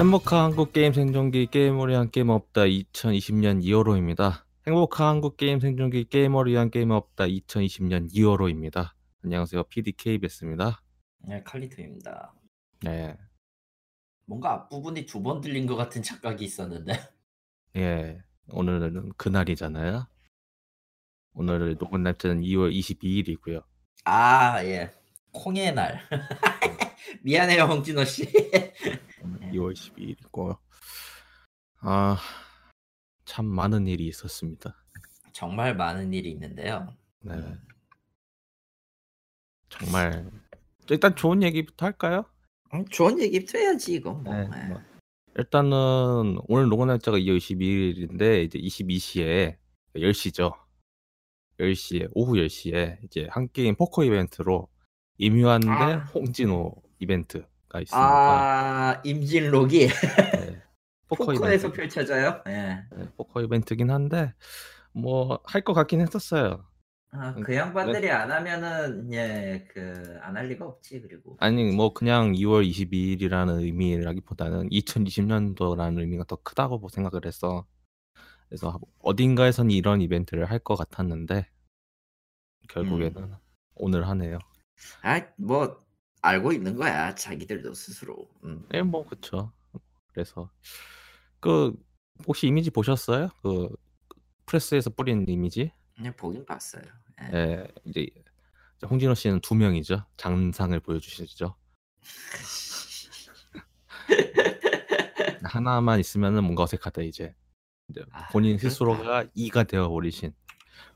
행복한 한국 게임 생존기 게이머를 위한 게임 없다 2020년 2월호입니다. 행복한 한국 게임 생존기 게이머를 위한 게임 없다 2020년 2월호입니다. 안녕하세요. PDKBS입니다. 네, 칼리토입니다. 네. 뭔가 앞부분이 두 번 들린 것 같은 착각이 있었는데. 예. 오늘은 그날이잖아요. 오늘 녹음 날짜는 2월 22일이고요. 아, 예. 콩의 날. 미안해요, 홍진호 씨. 2월 22일이고. 아, 참 많은 일이 있었습니다. 정말 많은 일이 있는데요. 네. 정말 일단 좋은 얘기부터 할까요? 음, 좋은 얘기부터 해야지 이거. 뭐. 네, 예. 뭐. 일단은 오늘 녹음 날짜가 2월 22일인데 이제 22시에 10시죠. 10시에 오후 10시에 이제 한게임 포커 이벤트로 임요환 대 아. 홍진호 이벤트 가 있습니다. 아, 임진록이 네. 포커 이벤트. 펼쳐져요. 예. 네, 포커 이벤트긴 한데 뭐 할 것 같긴 했었어요. 아, 음, 그 양반들이 안 하면은 예, 그 안 할 리가 없지 그리고. 아니 뭐 그냥 2월 22일이라는 의미라기보다는 2020년도라는 의미가 더 크다고 생각을 해서 그래서 어딘가에선 이런 이벤트를 할 것 같았는데 결국에는 오늘 하네요. 아, 뭐 알고 있는 거야 자기들도 스스로. 음. 네, 뭐 그쵸. 그래서 그 혹시 이미지 보셨어요? 그 프레스에서 뿌린 이미지? 그냥 보긴 봤어요. 예. 예, 이제 홍진호 씨는 두 명이죠. 장상을 보여주시죠. 하나만 있으면은 뭔가 어색하다 이제. 이제 아, 본인 그렇다. 스스로가 2가 되어 버리신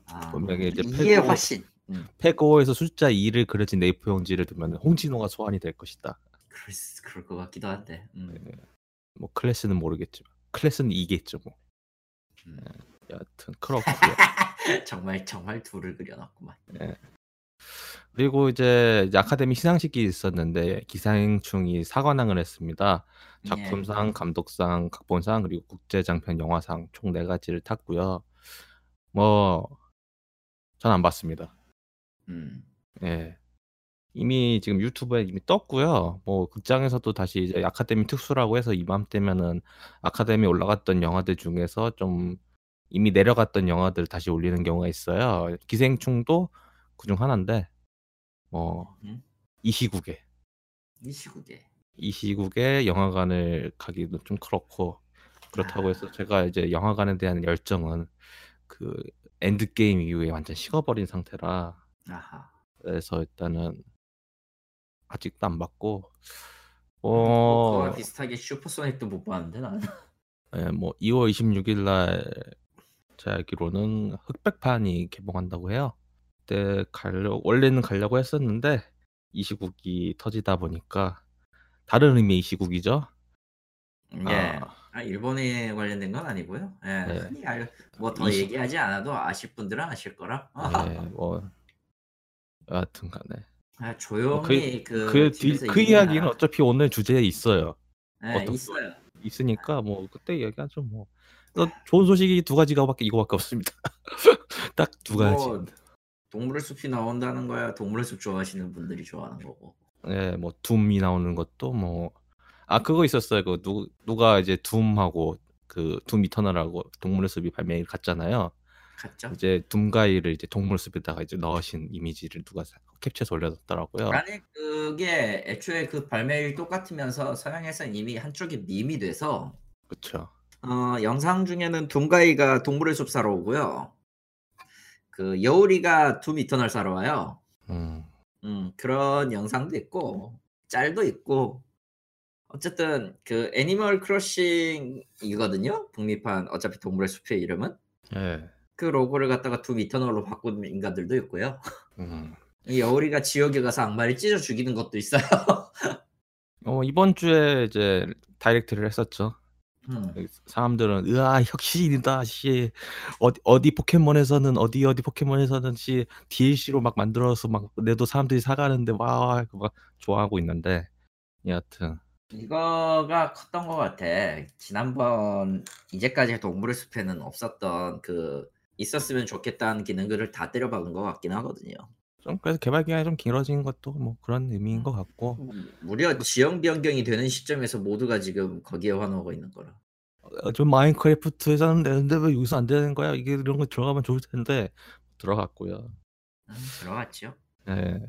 아, 분명히 이제 패고- 훨씬. 음, 페고에서 숫자 2를 그려진 네이프 용지를 두면 홍진호가 소환이 될 것이다. 그럴, 수- 그럴 것 같기도 한데. 음, 뭐 클래스는 모르겠지만 클래스는 2겠죠 뭐. 음. 여하튼 그렇고요. 정말 정말 둘을 그려놨구만. 그리고 이제 이제 아카데미 시상식이 있었는데 기상충이 사관왕을 했습니다. 예. 작품상, 감독상, 각본상 그리고 국제장편 영화상 총 네 가지를 탔고요. 뭐전안 봤습니다. 음. 예. 이미 지금 유튜브에 이미 떴고요. 뭐 극장에서도 다시 이제 아카데미 특수라고 해서 이맘때면은 아카데미 올라갔던 영화들 중에서 좀 이미 내려갔던 영화들 다시 올리는 경우가 있어요. 기생충도 그중 하나인데 뭐 음? 이 시국에 이 시국에. 이 시국에 영화관을 가기도 좀 그렇고 그렇다고 해서 아. 제가 이제 영화관에 대한 열정은 그 엔드게임 이후에 완전 식어버린 상태라 아하. 그래서 일단은 아직도 안 봤고 어... 그와 어, 비슷하게 슈퍼소닉도 못 봤는데 나는. 예, 뭐 2월 26일 날 제가 알기로는 흑백판이 개봉한다고 해요. 그때 가려 원래는 가려고 했었는데 이 시국이 터지다 보니까 다른 의미의 이 시국이죠. 예. 아. 아, 일본에 관련된 건 아니고요. 예. 네. 흔히 뭐더 얘기하지 않아도 아실 분들은 아실 거라. 예, 뭐 여하튼간에 아, 조용히 그 그, 뒤- 집에서 그 얘기하라. 이야기는 어차피 오늘 주제에 있어요. 예, 어떤- 있어요. 있으니까 뭐 그때 이야기하죠 뭐. 좋은 소식이 두 가지가밖에 이거밖에 없습니다. 딱 두 가지. 뭐, 동물의 숲이 나온다는 거야. 동물의 숲 좋아하시는 분들이 좋아하는 거고. 예, 뭐 둠이 나오는 것도 뭐 아 그거 있었어요. 그 누, 누가 이제 둠하고 그둠 이터널하고 동물의 숲이 발매를 갔잖아요. 갔죠? 이제 둠가이를 이제 동물의 숲에다가 이제 넣으신 이미지를 누가 사- 캡처해서 올려놨더라고요. 아니 그게 애초에 그 발매일 똑같으면서 서양에서는 이미 한쪽이 밈이 돼서 그렇죠. 어, 영상 중에는 둠가이가 동물의 숲 사러 오고요. 그 여울이가 둠 이터널 사러 와요. 음, 음, 그런 영상도 있고 짤도 있고 어쨌든 그 애니멀 크로싱이거든요. 북미판 어차피 동물의 숲의 이름은 예, 그 로고를 갖다가 둠 이터널로 바꾼 인간들도 있고요. 음. 이 여울이가 지옥에 가서 악마를 찢어 죽이는 것도 있어요. 어 이번 주에 이제 다이렉트를 했었죠. 음. 사람들은 으아 혁신이다 씨 어디 어디 포켓몬에서는 어디 어디 포켓몬에서는 씨 DLC로 막 만들어서 막 내도 사람들이 사가는데 와막 좋아하고 있는데 여하튼 이거가 컸던 것 같아. 지난번 이제까지 동물의 숲에는 없었던 그 있었으면 좋겠다는 기능들을 다 때려박은 것 같긴 하거든요. 좀 그래서 개발 기간이 좀 길어진 것도 뭐 그런 의미인 것 같고. 음, 무려 지형 변경이 되는 시점에서 모두가 지금 거기에 환호하고 있는 거라. 어, 좀 마인크래프트에서는 되는데 왜 여기서 안 되는 거야? 이게 이런 거 들어가면 좋을 텐데 들어갔고요. 음, 들어갔죠. 네.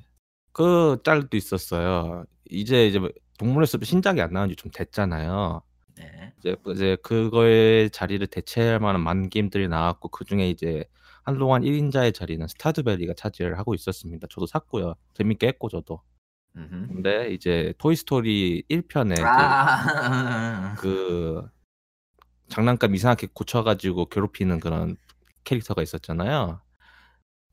그 짤도 있었어요. 이제 이제 뭐 동물의 숲 신작이 안 나온 지 좀 됐잖아요. 네. 이제 이제 그거의 자리를 대체할 만한 게임들이 나왔고 그 중에 이제 한동안 1인자의 자리는 스타듀밸리가 차지를 하고 있었습니다. 저도 샀고요. 재밌게 했고 저도. 음흠. 근데 이제 토이스토리 1편에 아, 그 장난감 이상하게 고쳐가지고 괴롭히는 그런 캐릭터가 있었잖아요.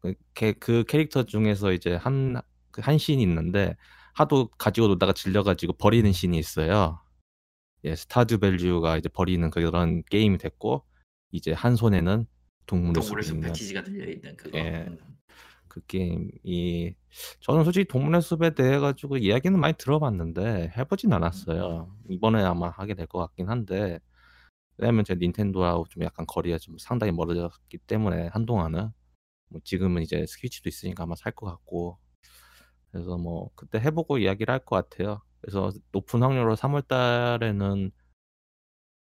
그, 캐- 그 캐릭터 중에서 이제 한, 그한 씬이 있는데 하도 가지고 놀다가 질려가지고 버리는 씬이 있어요. 예, 스타듀밸리가 이제 버리는 그런 게임이 됐고 이제 한 손에는 동물의 동물의 숲 패키지가 들려 있는 그거. 예. 음. 그 게임이 저는 솔직히 동물의 숲에 대해 가지고 이야기는 많이 들어봤는데 해보진 않았어요. 이번에 아마 하게 될 것 같긴 한데 왜냐면 제 닌텐도하고 좀 약간 거리가 좀 상당히 멀어졌기 때문에 한동안은 뭐 지금은 이제 스위치도 있으니까 아마 살 것 같고 그래서 뭐 그때 해보고 이야기를 할 것 같아요. 그래서 높은 확률로 3월 달에는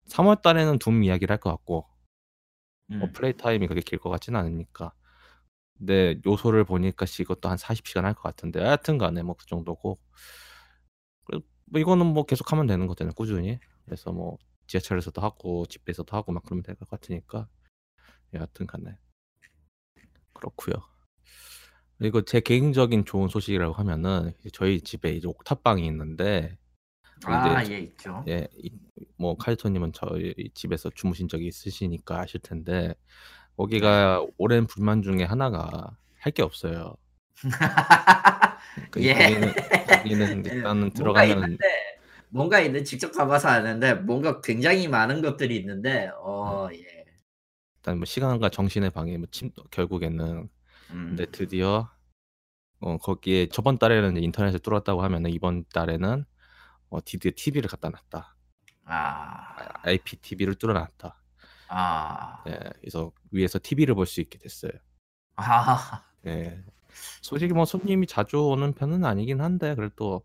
3월 달에는 둠 이야기를 할 것 같고 뭐 음. 플레이 타임이 그렇게 길 것 같지는 않으니까. 근데 요소를 보니까 씨 이것도 한 40시간 할 것 같은데 하여튼 간에 뭐 그 정도고. 그- 뭐 이거는 뭐 계속 하면 되는 거잖아요 꾸준히. 그래서 뭐 지하철에서도 하고 집에서도 하고 막 그러면 될 것 같으니까. 예, 하여튼 간에. 그렇고요 그리고 제 개인적인 좋은 소식이라고 하면은 저희 집에 이제 옥탑방이 있는데 아, 이제 예, 있죠. 예, 이- 뭐 카이토님은 저희 집에서 주무신 적이 있으시니까 아실 텐데 거기가 오랜 불만 중에 하나가 할 게 없어요. 그 예. 거기는 거기는 예, 일단은 뭔가 들어가면 있는데 뭔가 있는 직접 가봐서 아는데 뭔가 굉장히 많은 것들이 있는데 어 예. 일단 뭐 시간과 정신의 방해 뭐 침, 결국에는 음. 근데 드디어 어 거기에 저번 달에는 이제 인터넷을 뚫었다고 하면은 이번 달에는 어 드디어 TV를 갖다 놨다. 아. IPTV를 뚫어놨다. 아. 예, 그래서 위에서 TV를 볼 수 있게 됐어요. 아. 예. 솔직히 뭐 손님이 자주 오는 편은 아니긴 한데 그래도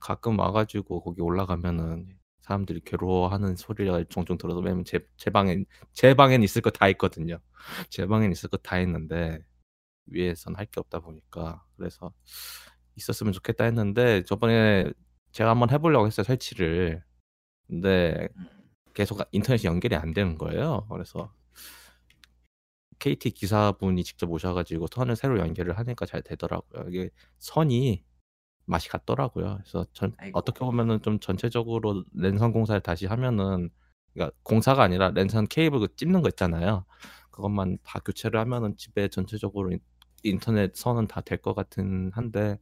가끔 와가지고 거기 올라가면은 사람들이 괴로워하는 소리가 종종 들어서 왜냐면 제, 제 방엔 제 방엔 있을 거 다 있거든요. 제 방엔 있을 거 다 있는데 위에선 할 게 없다 보니까 그래서 있었으면 좋겠다 했는데 저번에 제가 한번 해보려고 했어요 설치를 근데 음. 계속 인터넷이 연결이 안 되는 거예요. 그래서 KT 기사분이 직접 오셔가지고 선을 새로 연결을 하니까 잘 되더라고요. 이게 선이 맛이 같더라고요. 그래서 전. 어떻게 보면은 좀 전체적으로 랜선 공사를 다시 하면은 그러니까 공사가 아니라 랜선 케이블 그 찝는 거 있잖아요. 그것만 다 교체를 하면은 집에 전체적으로 인- 인터넷 선은 다 될 것 같은 한데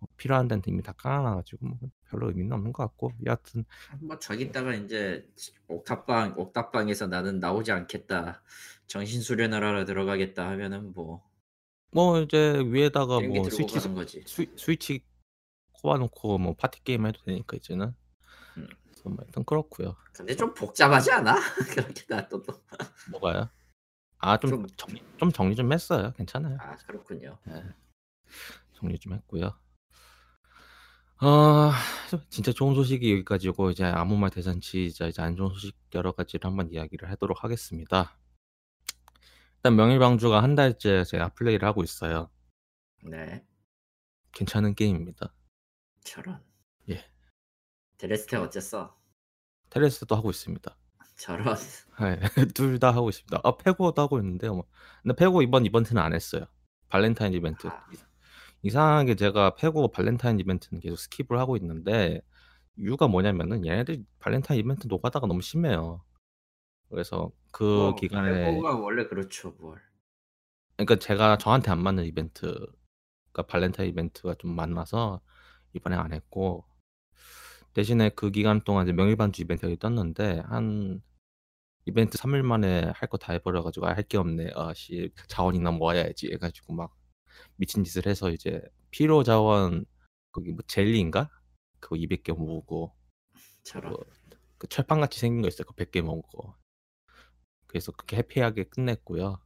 뭐 필요한 데는 이미 다 깔아놔가지고 뭐 별로 의미는 없는 것 같고 여하튼 뭐 저기다가 이제 옥탑방 옥탑방에서 나는 나오지 않겠다. 정신 수련을 하러 들어가겠다 하면은 뭐뭐 이제 위에다가 뭐 스위치 거지. 스위, 스위치 꼽아놓고 뭐 파티 게임 해도 되니까 이제는 음. 그래서 뭐 그렇고요 근데 좀 복잡하지 않아? 그렇게 놔둬도. 뭐가요? 아좀 좀- 정리 좀 정리 좀 했어요 괜찮아요 아 그렇군요. 예. 정리 좀 했고요 아 진짜 좋은 소식이 여기까지고 이제 아무 말 대잔치 이제 이제 안 좋은 소식 여러 가지를 한번 이야기를 하도록 하겠습니다 일단 명일방주가 한 달째 제가 플레이를 하고 있어요 네. 괜찮은 게임입니다 저는. 예. 데레스테 어쨌어? 데레스테도 하고 있습니다 저는. 네, 둘다 하고 있습니다. 아, 페고도 하고 있는데요. 뭐. 근데 페고 이번 이벤트는 안 했어요. 발렌타인 이벤트. 아. 이상하게 제가 페고 발렌타인 이벤트는 계속 skip을 하고 있는데 이유가 뭐냐면은 얘네들이 발렌타인 이벤트 노가다가 너무 심해요. 그래서 그 뭐, 기간에 페고가 원래 그렇죠 뭘. 그러니까 제가 저한테 안 맞는 이벤트, 그러니까 발렌타인 이벤트가 좀 많아서 이번에 안 했고 대신에 그 기간 동안 이제 명일반주 이벤트가 떴는데 한 이벤트 3일 만에 할 거 다 해버려가지고 아, 할 게 없네. 아씨 자원이나 모아야지 해가지고 막 미친 짓을 해서 이제 피로 자원 거기 뭐 젤리인가 그거 200개 모으고 저런. 그, 그 철판 같이 생긴 거 있어요. 그 100개 모으고 그래서 그렇게 happy하게 끝냈고요.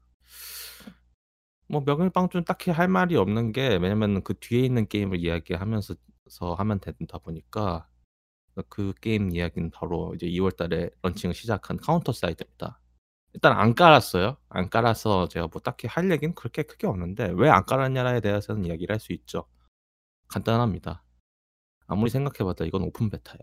뭐 명일방주는 딱히 할 말이 없는 게 왜냐면은 그 뒤에 있는 게임을 이야기하면서 서 하면 된다 보니까 어 그 게임 이야기는 바로 이제 2 월달에 launching을 시작한 카운터 사이드입니다. 일단 안 깔았어요. 안 깔아서 제가 뭐 딱히 할 얘기는 그렇게 크게 없는데 왜 안 깔았냐에 대해서는 이야기를 할 수 있죠. 간단합니다. 아무리 생각해 봐도 이건 open beta야.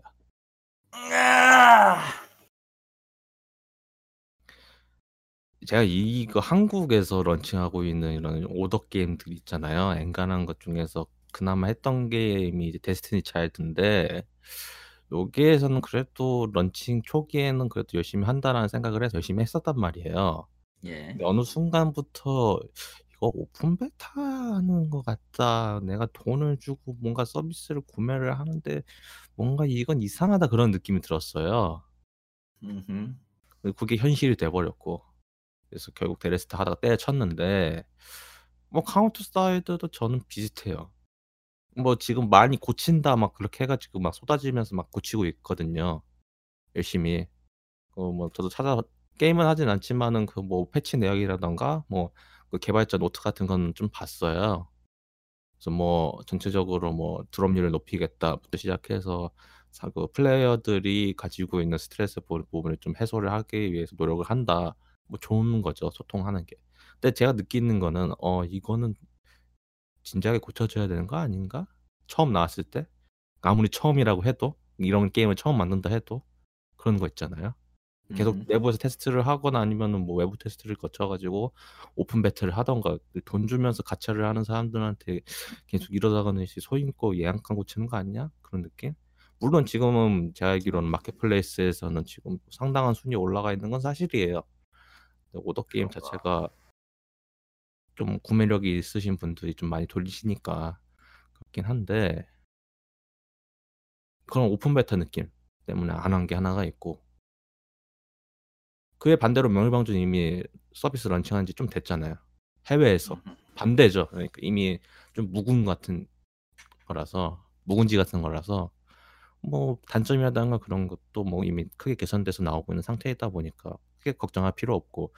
제가 이거 한국에서 launching하고 있는 이런 오덕 게임들 있잖아요. 엔간한 것 중에서 그나마 했던 게임이 데스티니 차일드인데 여기에서는 그래도 런칭 초기에는 그래도 '열심히 한다.'라는 생각을 해서 열심히 했었단 말이에요. 예. 근데 어느 순간부터 '이거 open beta 하는 것 같다. 내가 돈을 주고 뭔가 서비스를 구매를 하는데 뭔가 이건 이상하다.' 그런 느낌이 들었어요. 그 그게 현실이 돼 버렸고 그래서 결국 데레스테 하다가 때려쳤는데 뭐 카운터 사이드도 저는 비슷해요. 뭐 지금 많이 고친다 막 그렇게 해 가지고 막 쏟아지면서 막 고치고 있거든요 열심히. 어 뭐 저도 차마 게임은 하진 않지만은 그 뭐 패치 내역이라든가 뭐 그 개발자 노트 같은 거는 좀 봤어요. 그래서 뭐 전체적으로 뭐 "drop률을 높이겠다."부터 시작해서 사그 "플레이어들이 가지고 있는 스트레스 부 부분을 좀 해소를 하기 위해서 노력을 한다." 뭐 좋은 거죠 소통하는 게. 근데 제가 느끼는 거는 '어 이거는 진작에 고쳐져야 되는 거 아닌가?' 처음 나왔을 때. 아무리 처음이라고 해도 이런 게임을 처음 만든다 해도 그런 거 있잖아요. 계속 음. 내부에서 테스트를 하거나 아니면은 뭐 외부 테스트를 거쳐 가지고 open beta를 하든가 그돈 주면서 가챠를 하는 사람들한테 계속 이러다가는 1칸 고치는 거 아니야? 그런 느낌? 물론 지금은 제가 알기로는 marketplace에서는 지금 상당한 순위에 올라가 있는 건 사실이에요. 그 오덕 게임. 자체가 좀 구매력이 있으신 분들이 좀 많이 돌리시니까 그렇긴 한데 그런 open beta 느낌 때문에 안 한 게 하나가 있고 그에 반대로 명일방주는 이미 서비스 launching한 지 좀 됐잖아요 해외에서. 반대죠. 그러니까 이미 좀 묵은 같은 거라서 묵은지 같은 거라서 뭐 단점이라든가 그런 것도 뭐 이미 크게 개선돼서 나오고 있는 상태이다 보니까 크게 걱정할 필요 없고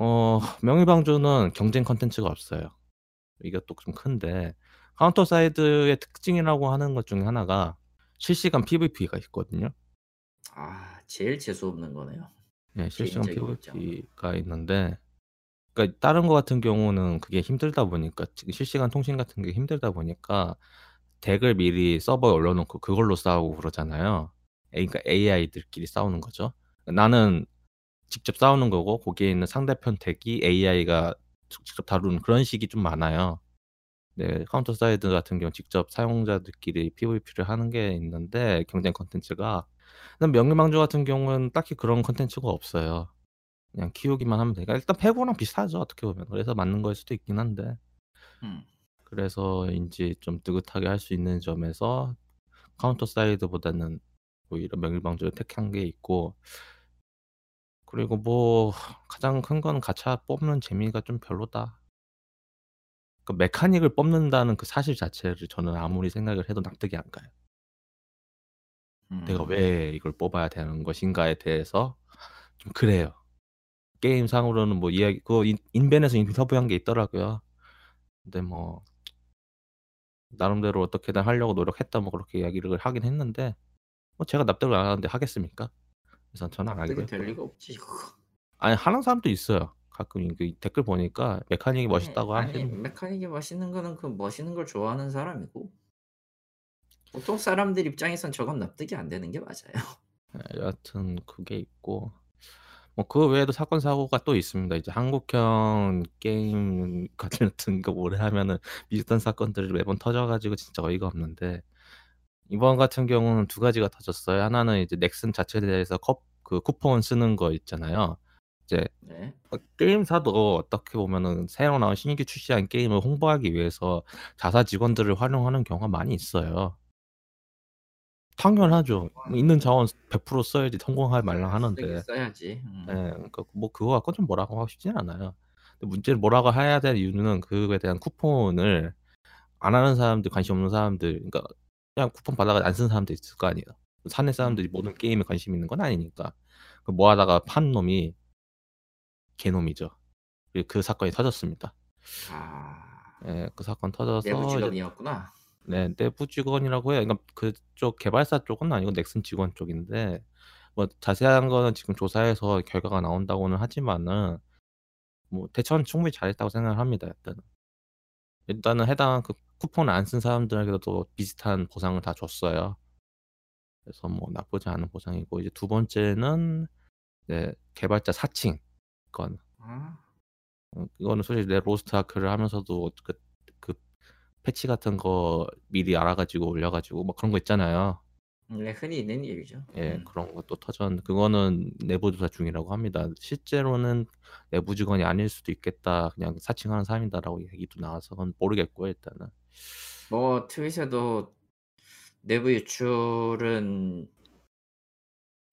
어 명일방주는 경쟁 콘텐츠가 없어요. 이것도 좀 큰데 카운터 사이드의 특징이라고 하는 것 중에 하나가 실시간 PVP가 있거든요. 아 제일 재수 없는 거네요 네 실시간. PVP가 있는데 그러니까 다른 거 같은 경우는 그게 힘들다 보니까 실시간 통신 같은 게 힘들다 보니까 deck을 미리 서버에 올려 놓고 그걸로 싸우고 그러잖아요. 그러니까 AI들끼리 싸우는 거죠. 나는 직접 싸우는 거고 거기에 있는 상대편 deck이 AI가 직 직접 다루는 그런 식이 좀 많아요. 네 카운터 사이드 같은 경우는 직접 사용자들끼리 PVP를 하는 게 있는데 경쟁 콘텐츠가. 근데 명일방주 같은 경우는 딱히 그런 콘텐츠가 없어요. 그냥 키우기만 하면 되니까 일단 페고랑 비슷하죠 어떻게 보면. 그래서 맞는 거일 수도 있긴 한데 음. 그래서인지 좀 느긋하게 할 수 있는 점에서 카운터 사이드보다는 오히려 명일방주를 택한 게 있고 그리고 뭐 가장 큰 건 '가챠 뽑는 재미가 좀 별로다.' 그 mechanic을 뽑는다는 그 사실 자체를 저는 아무리 생각을 해도 납득이 안 가요. '내가 음. 왜 이걸 뽑아야 되는 것인가.'에 대해서 좀 그래요. 게임상으로는 뭐 이야기 인 인벤에서 인터뷰한 게 있더라고요. 근데 뭐 나름대로 어떻게든 하려고 노력했다 뭐 그렇게 이야기를 하긴 했는데 뭐 제가 납득을 안 하는데 하겠습니까? 그래서 저는 안 납득이 될. 리가 없지. 아니 하는 사람도 있어요. 가끔 이그 댓글 보니까 메카닉이 아니, 멋있다고 아니 하시는 메카닉이 멋있는 거는 그 멋있는 걸 좋아하는 사람이고 보통 사람들 입장에선 저건 납득이 안 되는 게 맞아요. 예 여하튼 그게 있고 뭐 그 외에도 사건 사고가 또 있습니다. 이제 한국형 게임 같은 거 오래 하면은 비슷한 사건들이 매번 터져 가지고 진짜 어이가 없는데 이번 같은 경우는 2 가지가 터졌어요. 하나는 이제 넥슨 자체에 대해서 컵 그 쿠폰 쓰는 거 있잖아요. 이제 네. 어 게임사도 어떻게 보면은 새로 나온 신규 출시한 게임을 홍보하기 위해서 자사 직원들을 활용하는 경우가 많이 있어요. 당연하죠. 뭐 있는 너무하고 자원 100% 써야지 성공할 써야 말랑 하는데. 쓰긴 써야지. 예 음. 그러니까 뭐 그거 갖고 좀 뭐라고 하고 싶지는 않아요. 근데 문제는 뭐라고 해야 될 이유는 그거에 대한 쿠폰을 안 하는 사람들 관심 없는 사람들 그러니까 그냥 쿠폰 받아 가지고 안 쓰는 사람도 있을 거 아니에요. 음. 사람들이 모든 게임에 관심이 있는 건 아니니까. 그뭐 하다가 판 놈이 개놈이죠. 그 사건이 터졌습니다. 아. 예. 그 사건 내부 터져서 이제 직원이었구나. 네. 내부 직원이라고 해요. 그러니까 그쪽 개발사 쪽은 아니고 넥슨 직원 쪽인데 뭐 자세한 거는 지금 조사해서 결과가 나온다고는 하지만은 뭐 대처는 충분히 잘했다고 생각을 합니다 일단은. 일단은 해당 그 쿠폰을 안 쓴 사람들에게도 비슷한 보상을 다 줬어요. 그래서 뭐 나쁘지 않은 보상이고 이제 두 번째는 네 개발자 사칭 건. 아. 어 이거는 솔직히 내 로스트 아크를 하면서도 그 그 패치 같은 거 미리 알아 가지고 올려 가지고 뭐 그런 거 있잖아요. 네. 흔히 있는 일이죠. 예. 음. 그런 것도 터졌는데 그거는 내부 조사 중이라고 합니다. 실제로는 "내부 직원이 아닐 수도 있겠다. 그냥 사칭하는 사람이다."라고 얘기도 나와서 그건 모르겠고요 일단은. 뭐 트윗에도 "내부 유출은"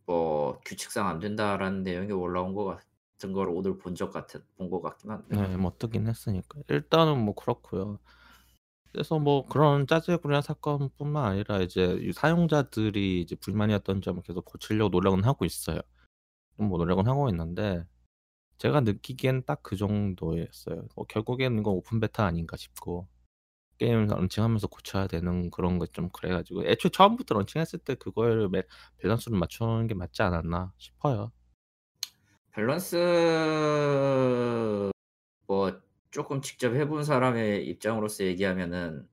뭐 "규칙상 안 된다."라는 내용이 올라온 것 같은 걸 오늘 본 적 같은 본 것 같긴 한데. 네. 뭐 뜨긴 했으니까. 일단은 뭐 그렇고요. 그래서 뭐 그런 짜잘구레한 사건뿐만 아니라 이제 이 사용자들이 이제 불만이었던 점을 계속 고치려고 노력은 하고 있어요. 뭐 노력은 하고 있는데 제가 느끼기에는 딱그 정도였어요. 뭐 결국에는 이건 open beta 아닌가 싶고 게임을 launching하면서 고쳐야 되는 그런 것 좀 그래 가지고 애초에 처음부터 launching했을 때 그걸 매 밸런스를 맞추는 게 맞지 않았나 싶어요. 밸런스 뭐 쪼끔 직접 해본 사람의 입장으로서 얘기하면은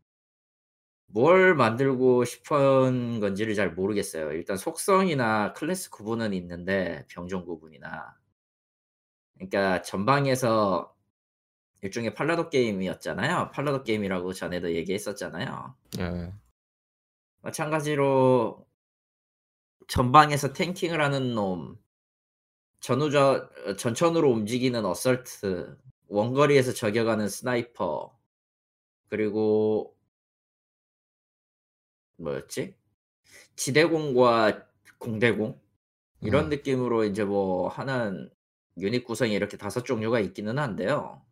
뭘 만들고 싶은 건지를 잘 모르겠어요. 일단 속성이나 클래스 구분은 있는데 병종 구분이나. 그러니까 전방에서 일종의 팔라독 게임이었잖아요. 팔라독 게임이라고 전에도 얘기했었잖아요. 예. 마찬가지로 전방에서 tanking을 하는 놈 전후저 어 전천후로 움직이는 assault, 원거리에서 저격하는 sniper 그리고 뭐였지? 지대공과 공대공 이런 음. 느낌으로 인제 뭐 하는 유닛 구성이 이렇게 5 종류가 있기는 한데요.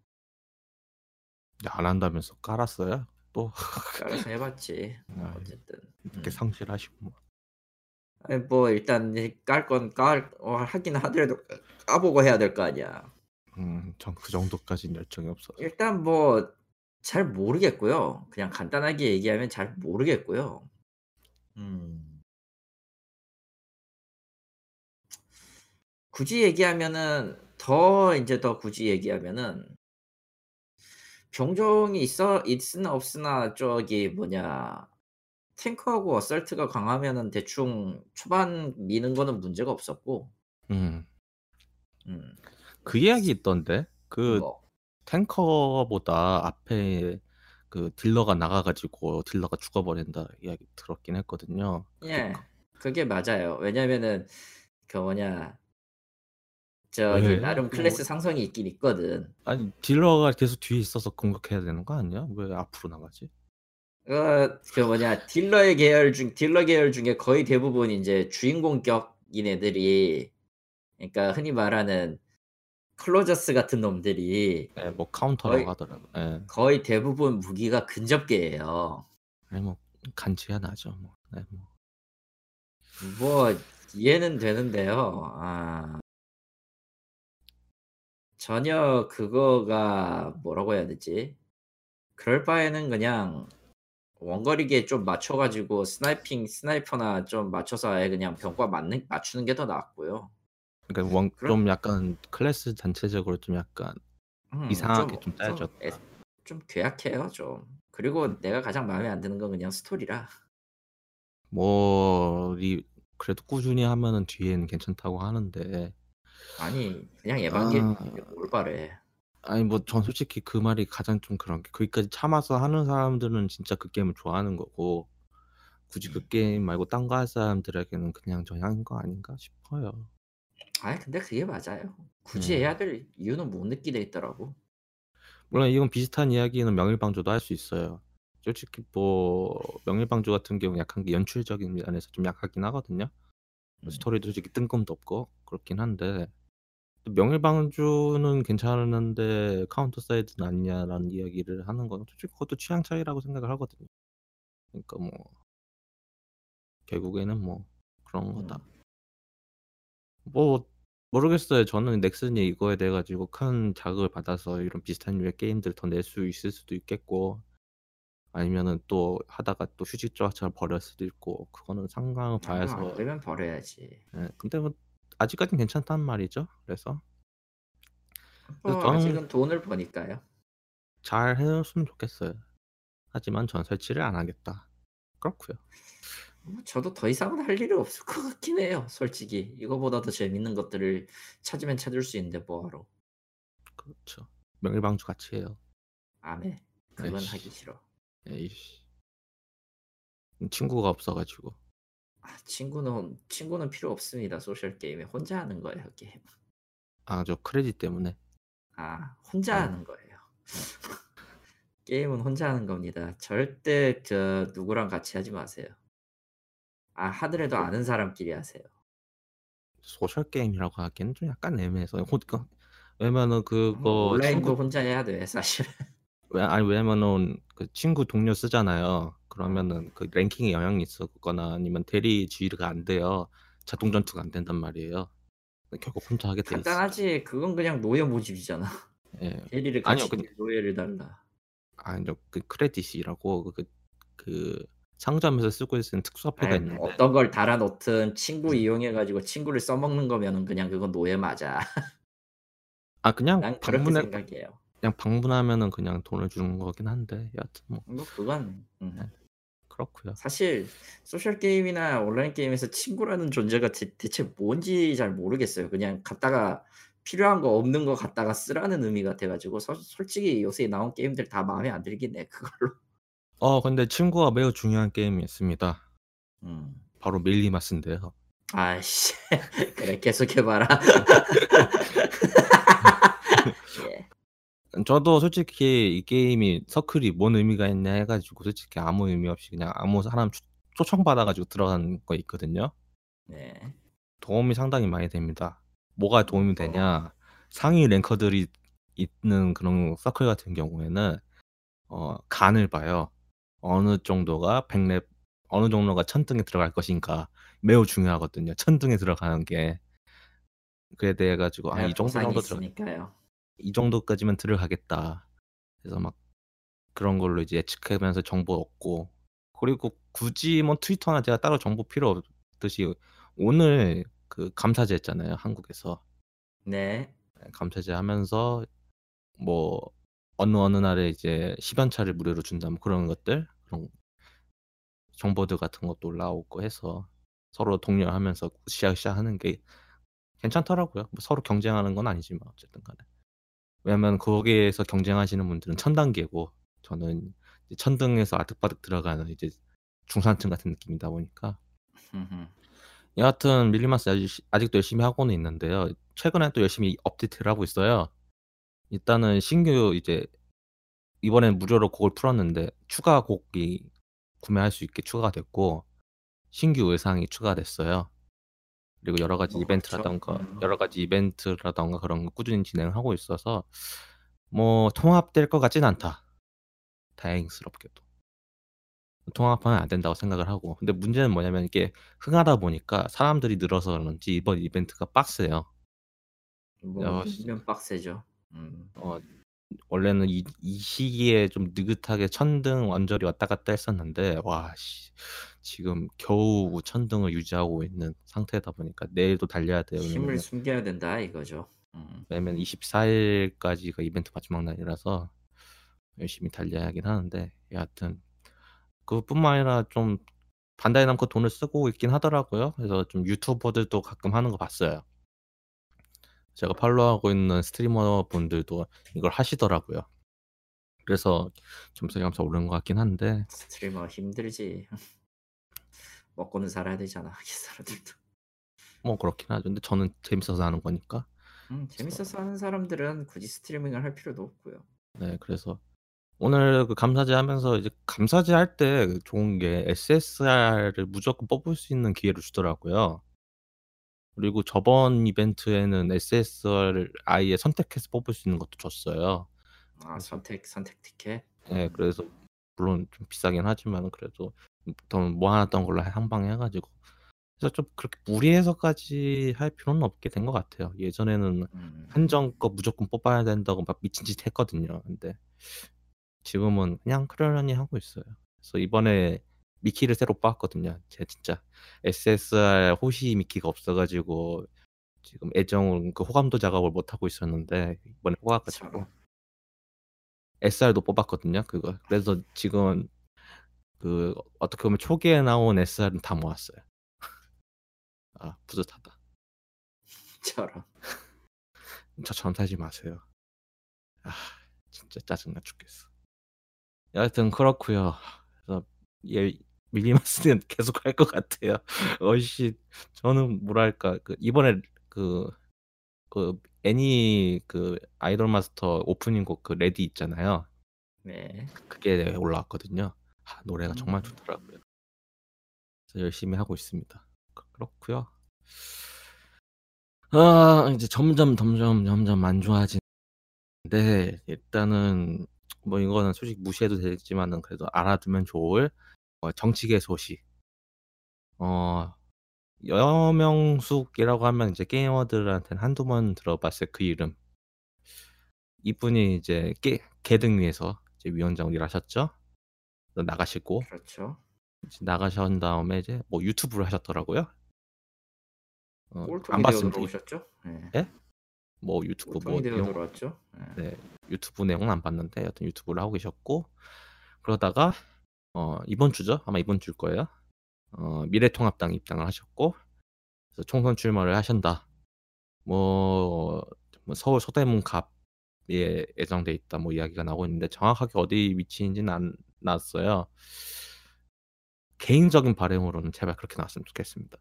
안 한다면서 깔았어요? 또 깔아서 해 봤지. 뭐 아이 어쨌든. 이렇게 음. 성실하시구만. 아이 뭐 일단 이깔건깔어 하긴 하더라도 까 보고 해야 될 거 아니야. 음. 전 그 정도까진 열정이 없어서. 일단 뭐 잘 모르겠고요. 그냥 간단하게 얘기하면 잘 모르겠고요. 음. 굳이 얘기하면은 더 인제 더 굳이 얘기하면은 병종이 있어 있으나 없으나 저기 뭐냐 탱크하고 어설트가 강하면은 대충 초반 미는 거는 문제가 없었고 음. 음. 그 이야기 있던데. 그 뭐. 탱커보다 앞에 그 딜러가 나가 가지고 딜러가 죽어버린다 이야기 들었긴 했거든요. 예. 그 그게 맞아요. 왜냐면은 그 뭐냐 저기 왜? 나름 그 클래스 뭐 상성이 있긴 있거든. 아니 딜러가 계속 뒤에 있어서 공격해야 되는 거 아니야? 왜 앞으로 나가지? 어 그 뭐냐 딜러의 계열 중 딜러 계열 중에 거의 대부분 인제 주인공 격인 애들이 그러니까 흔히 말하는 클로저스 같은 놈들이 예. 뭐 카운터라고 거의 하더라고요. 예. 거의 대부분 무기가 근접계예요. 아니 뭐 간지야 나죠 뭐. 네 뭐. 뭐 이해는 되는데요. 아. 전혀 그거가 뭐라고 해야 되지? 그럴 바에는 그냥 원거리기에 좀 맞춰 가지고 sniping sniper나 좀 맞춰서 아예 그냥 병과 맞는 맞추는 게 더 낫고요. 그러니까 원 그럼 좀 약간 클래스 전체적으로 좀 약간 음 이상하게 좀좀좀 짜여졌다. 애 좀 괴악해요 좀. 그리고 음. 내가 가장 마음에 안 드는 건 그냥 스토리라. 뭐 이 그래도 꾸준히 하면은 뒤에는 괜찮다고 하는데 아니 그냥 아. 에반게리온이 올바래. 아니 뭐 전 솔직히 그 말이 가장 좀 그런 게 거기까지 참아서 하는 사람들은 진짜 그 게임을 좋아하는 거고 굳이 그 음. 게임 말고 딴 거 할 사람들에게는 그냥 저냥 거 아닌가 싶어요. 아이 근데 그게 맞아요. 굳이 음. 해야 될 이유는 못 느끼게 있더라고. 물론 이건 비슷한 이야기는 명일방주도 할 수 있어요. 솔직히 뭐 명일방주 같은 경우는 약한 게 연출적인 면에서 좀 약하긴 하거든요. 음. 스토리도 솔직히 뜬금도 없고 그렇긴 한데 명일방주는 괜찮은데 Counter Side는 아니냐라는 이야기를 하는 건 솔직히 그것도 취향 차이라고 생각을 하거든요. 그러니까 뭐 결국에는 뭐 그런 거다. 음. 뭐 모르겠어요. 저는 넥슨이 이거에 대해 가지고 큰 자극을 받아서 이런 비슷한 류의 게임들 더 낼 수 있을 수도 있겠고 아니면은 또 하다가 또 휴지조각처럼 버릴 수도 있고 그거는 상황을 아 봐야서 안 되면 버려야지. 예 근데 뭐 아직까진 괜찮단 말이죠. 그래서 그래서 뭐 저는 아직은 돈을 버니까요. 잘 해 줬으면 좋겠어요. 하지만 전 설치를 안 하겠다. 그렇고요. 뭐 저도 더 이상은 할 일이 없을 것 같긴 해요 솔직히. 이거보다 더 재밌는 것들을 찾으면 찾을 수 있는데 뭐 하러. 그렇죠. 명일방주 같이 해요. 안 해. 그건 에이씨. 하기 싫어. 에이씨. 음 친구가 없어 가지고. 아 친구는 친구는 필요 없습니다 소셜 게임에. 혼자 하는 거예요 게임은. 아저 크레딧 때문에. 아 혼자 네. 하는 거예요. 게임은 혼자 하는 겁니다. 절대 저 누구랑 같이 하지 마세요. 아 하더라도 어. 아는 사람끼리 하세요. 소셜 게임이라고 하기에는 좀 약간 애매해서 혼그 왜냐면은 뭐 그거 온라인도 친구 혼자 해야 돼 사실은. 왜 아니 왜냐면은 그 친구 동료 쓰잖아요. 어. 그러면은 그 랭킹에 영향이 있었거나 아니면 대리 지휘가 안 돼요. 자동 전투가 안 된단 말이에요. 결국 혼자 하게 돼 있어. 간단하지. 그건 그냥 노예 모집이잖아. 예. 대리를 아니요. 같이 근 노예를 달라. 아니요. 그 credit이라고 그 그 상점에서 쓰고 쓰는 특수화폐가 있는데 어떤 걸 달아 놓든 친구 음. 이용해 가지고 친구를 써먹는 거면은 그냥 그건 노예 맞아. 아 그냥 난 방문해 생각해요. 그냥 방문하면은 그냥 돈을 주는 거긴 한데 여하튼 뭐 뭐 그건 음. 네. 그렇고요. 사실 소셜 게임이나 온라인 게임에서 친구라는 존재가 대 대체 뭔지 잘 모르겠어요. 그냥 갖다가 필요한 거 없는 거 갖다가 쓰라는 의미 같아 가지고 서 솔직히 요새 나온 게임들 다 마음에 안 들긴 해 그걸로. 어 근데 친구가 매우 중요한 게임이 있습니다. 음. 바로 밀리마스인데요. 아이씨. 그래 계속해 봐라. 예. 음 저도 솔직히 이 게임이 서클이 뭔 의미가 있냐 해 가지고 솔직히 아무 의미 없이 그냥 아무 사람 초 초청받아 가지고 들어간 거 있거든요. 네. 도움이 상당히 많이 됩니다. 뭐가 도움이 뭐 되냐 상위 랭커들이 있는 그런 서클 같은 경우에는 어 간을 봐요. 어느 정도가 100렙 어느 정도가 1000 등에 들어갈 것인가 매우 중요하거든요 1000 등에 들어가는 게. 그에 대해 가지고 '아 네이 정도 정도 들어 있으니까요. 이 정도까지면 들어가겠다.' 그래서 막 그런 걸로 이제 예측하면서 정보 얻고 그리고 굳이 뭐 트위터나 제가 따로 정보 필요 없듯이 오늘 그 감사제 했잖아요 한국에서. 네. 예 감사제 하면서 뭐 어느, 어느 날에 이제 10 연차를 무료로 준다 뭐 그런 것들 그런 정보들 같은 것도 올라오고 해서 서로 독려하면서 으쌰으쌰 하는 게 괜찮더라고요. 뭐 서로 경쟁하는 건 아니지만 어쨌든 간에. 왜냐면 거기에서 경쟁하시는 분들은 1000 단계고 저는 이제 1000 등에서 아득바득 들어가는 이제 중산층 같은 느낌이다 보니까 여하튼 밀리마스 아직 아직도 열심히 하고는 있는데요. 최근에 또 열심히 업데이트를 하고 있어요. 일단은 신규 이제 이번엔 무료로 곡을 풀었는데 추가 곡이 구매할 수 있게 추가가 됐고 신규 의상이 추가됐어요. 그리고 여러 가지 뭐 그렇죠. 이벤트라든가 음. 여러 가지 이벤트라든가 그런 거 꾸준히 진행을 하고 있어서 뭐 '통합될 것 같진 않다.' 다행스럽게도. 통합하면 안 된다고 생각을 하고 근데 문제는 뭐냐면 이게 흥하다 보니까 사람들이 늘어서 그런지 이번 이벤트가 빡세요. 뭐어시 늘면 빡세죠. 음. 어 원래는 이 이 시기에 좀 느긋하게 1000등 완전히 왔다 갔다 했었는데 와 씨 지금 겨우 1000 등을 유지하고 있는 상태다 보니까 내일도 달려야 돼요. 힘을 왜냐면은 숨겨야 된다 이거죠. 음. 왜냐면 24 일까지가 이벤트 마지막 날이라서 열심히 달려야 하긴 하는데 여하튼 그것뿐만 아니라 좀 반다이 남코 돈을 쓰고 있긴 하더라고요. 그래서 좀 유튜버들도 가끔 하는 거 봤어요. 제가 팔로우하고 있는 스트리머 분들도 이걸 하시더라고요. 그래서 겸사겸사 오른 것 같긴 한데 스트리머 힘들지. 먹고는 살아야 되잖아 이 사람들도. 뭐 그렇긴 하죠. 근데 저는 재밌어서 하는 거니까. 음 재밌어서 하는 사람들은 굳이 스트리밍을 할 필요도 없고요. 네 그래서 오늘 그 감사제 하면서 이제 감사제 할 때 좋은 게 SSR을 무조건 뽑을 수 있는 기회를 주더라고요. 그리고 저번 이벤트에는 SSR을 아예 선택해서 뽑을 수 있는 것도 줬어요. 아 선택 선택 티켓? 예 음. 그래서 물론 좀 비싸긴 하지만 그래도 음더 모아 놨던 걸로 한 방에 해 가지고 그래서 좀 그렇게 무리해서까지 할 필요는 없게 된 것 같아요. 예전에는 음. 한정 거 무조건 뽑아야 된다고 막 미친 짓 했거든요. 근데 지금은 그냥 그러려니 하고 있어요. 그래서 이번에 미키를 새로 뽑았거든요. 제가 진짜 SSR 호시 미키가 없어 가지고 지금 애정 그 호감도 작업을 못 하고 있었는데 이번에 뽑아 가지고 저런. SR도 뽑았거든요 그거. 그래서 지금 그 어떻게 보면 초기에 나온 SR은 다 모았어요. 아 뿌듯하다. 저런. 저처럼 살지 마세요. 아 진짜 짜증나 죽겠어. 여하튼 그렇고요. 그래서 예 밀리마스는 계속 할 것 같아요. 어이씨 저는 뭐랄까 그 이번에 그 그 애니 그 아이돌 마스터 오프닝 곡 그 READY 있잖아요. 네. 그게 올라왔거든요. 아 노래가 정말 음. 좋더라고요. 그래서 열심히 하고 있습니다. 그 그렇고요. 아 이제 점점, 점점, 점점 안 좋아지는데 일단은 뭐 이거는 솔직히 무시해도 되지만은 그래도 알아두면 좋을 어 정치계 소식. 어 여명숙이라고 하면 이제 게이머들한테는 한두 번 들어봤을 그 이름. 이분이 이제 게 개등위에서 이제 위원장으로 일하셨죠. 또 나가시고 그렇죠. 나가신 다음에 이제 뭐 유튜브를 하셨더라고요. 어 안 봤으면 이 들어오셨죠? 예. 예? 뭐 유튜브 뭐 내용 들어왔죠. 예. 네. 유튜브 내용은 안 봤는데 여튼 유튜브를 하고 계셨고 그러다가 어 이번 주죠? 아마 이번 주일 거예요. 어 미래통합당에 입당을 하셨고 그래서 총선 출마를 하신다. 뭐 뭐 서울 서대문 갑에 예정돼 있다 뭐 이야기가 나오고 있는데 정확하게 어디 위치인지는 안 나왔어요. 개인적인 바람으로는 제발 그렇게 나왔으면 좋겠습니다.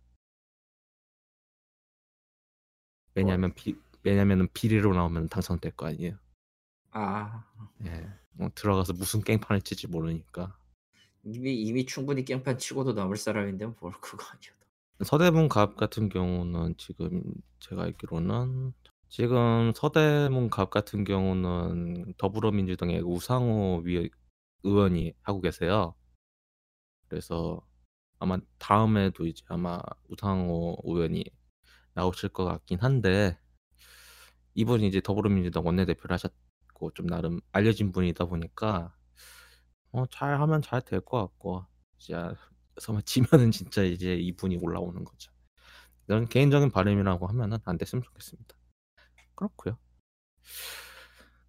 왜냐하면 비 왜냐면은 비리로 나오면 당선될 거 아니에요. 아. 예. 뭐 들어가서 무슨 깽판을 칠지 모르니까. 이미 이미 충분히 깽판 치고도 남을 사람인데 뭘 그거 아니어도. 서대문 갑 같은 경우는 지금 제가 알기로는 지금 서대문 갑 같은 경우는 더불어민주당의 우상호 위 의원이 하고 계세요. 그래서 아마 다음에도 이제 아마 우상호 의원이 나오실 것 같긴 한데 이분이 이제 더불어민주당 원내대표를 하셨고 좀 나름 알려진 분이다 보니까 어 잘 하면 잘 될 것 같고 진짜 설마 지면은 진짜 이제 이분이 올라오는 거죠. 이런 개인적인 바람이라고 하면은 안 됐으면 좋겠습니다. 그렇고요.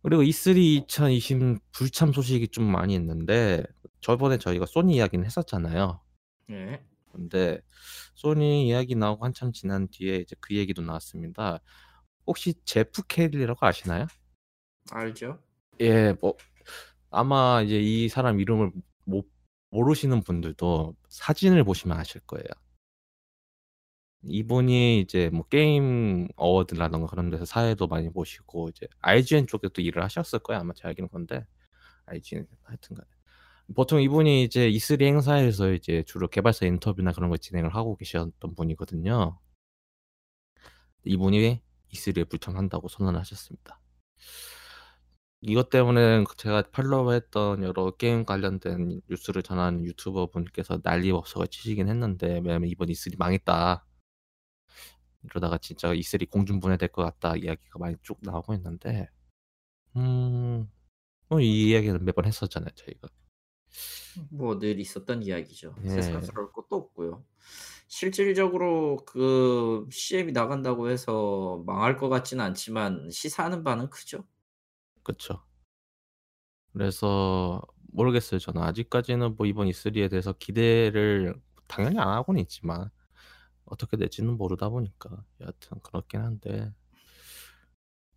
그리고 E3 2020 불참 소식이 좀 많이 있는데 저번에 저희가 소니 이야기는 했었잖아요. 예. 근데 소니 이야기 나오고 한참 지난 뒤에 이제 그 얘기도 나왔습니다. 혹시 제프 켈리라고 아시나요? 알죠. 예. 뭐 아마 이제 이 사람 이름을 못 모르시는 분들도 사진을 보시면 아실 거예요. 이분이 이제 뭐 게임 어워드라든가 그런 데서 사회도 많이 보시고 이제 IGN 쪽에도 일을 하셨을 거예요. 아마 제가 알기로는 건데 IGN 하여튼 간에. 보통 이분이 이제 E3 행사에서 이제 주로 개발사 인터뷰나 그런 걸 진행을 하고 계셨던 분이거든요. 이분이 E3에 불참한다고 선언을 하셨습니다. 이것 때문에 제가 팔로우했던 여러 게임 관련된 뉴스를 전하는 유튜버 분께서 난리법석을 치시긴 했는데 왜냐면 "이번 E3 망했다." 이러다가 진짜 "E3 공중분해될 것 같다." 이야기가 많이 쭉 나오고 있는데 음 뭐 이 이야기는 매번 했었잖아요, 저희가. 뭐 늘 있었던 이야기죠. 예. 새삼스러울 것도 없고요. 실질적으로 그 CM이 나간다고 해서 망할 것 같지는 않지만 시사하는 바는 크죠. 그쵸. 그래서 모르겠어요. 저는 아직까지는 뭐 이번 E3에 대해서 기대를 당연히 안 하고는 있지만 어떻게 될지는 모르다 보니까 여하튼 그렇긴 한데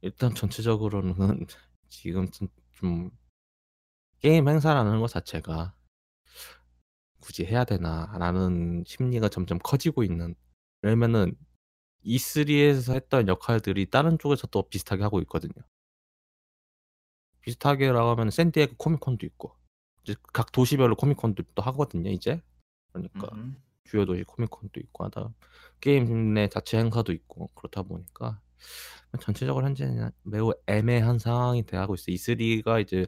일단 전체적으로는 지금 좀 좀 게임 행사라는 것 자체가 '굳이 해야 되나.'라는 심리가 점점 커지고 있는 왜냐면은 E3에서 했던 역할들이 다른 쪽에서 또 비슷하게 하고 있거든요. 비슷하게라고 하면 샌디에고 코미콘도 있고 이제 각 도시별로 코미콘도 또 하거든요, 이제. 그러니까 음흠. 주요 도시 코미콘도 있고 하다 게임 내 자체 행사도 있고 그렇다 보니까 전체적으로 현재는 매우 애매한 상황이 돼 가고 있어요. E3가 이제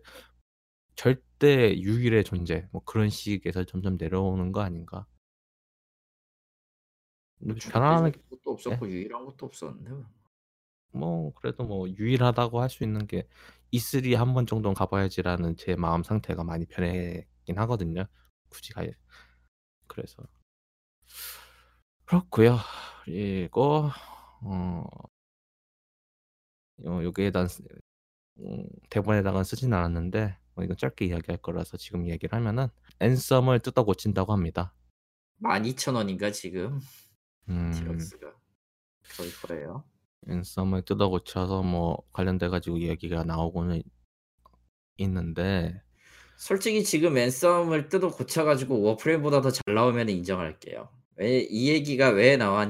절대 유일의 존재 뭐 그런 식에서 점점 내려오는 거 아닌가. 뭐 중독되지 편안하게 것도 없었고 유일한 것도 없었는데 뭐. 뭐 그래도 뭐 유일하다고 할 수 있는 게 E3 한 번 정도는 가봐야지라는 제 마음 상태가 많이 변했긴 하거든요. 굳이 가 그래서 그렇고요. 그리고 어, 어 여기에 쓰- 음, 대본에다가 쓰진 않았는데 뭐 이건 짧게 이야기할 거라서 지금 얘기를 하면은 Anthem을 뜯어 고친다고 합니다. 12,000원인가 지금 음, deluxe가 그럴 거예요. Anthem을 뜯어 고쳐서 뭐 관련돼 가지고 얘기가 나오고는 있는데 솔직히 지금 Anthem을 뜯어 고쳐가지고 Warframe보다 더 잘 나오면 인정할게요. 왜 이 얘기가 왜 나왔?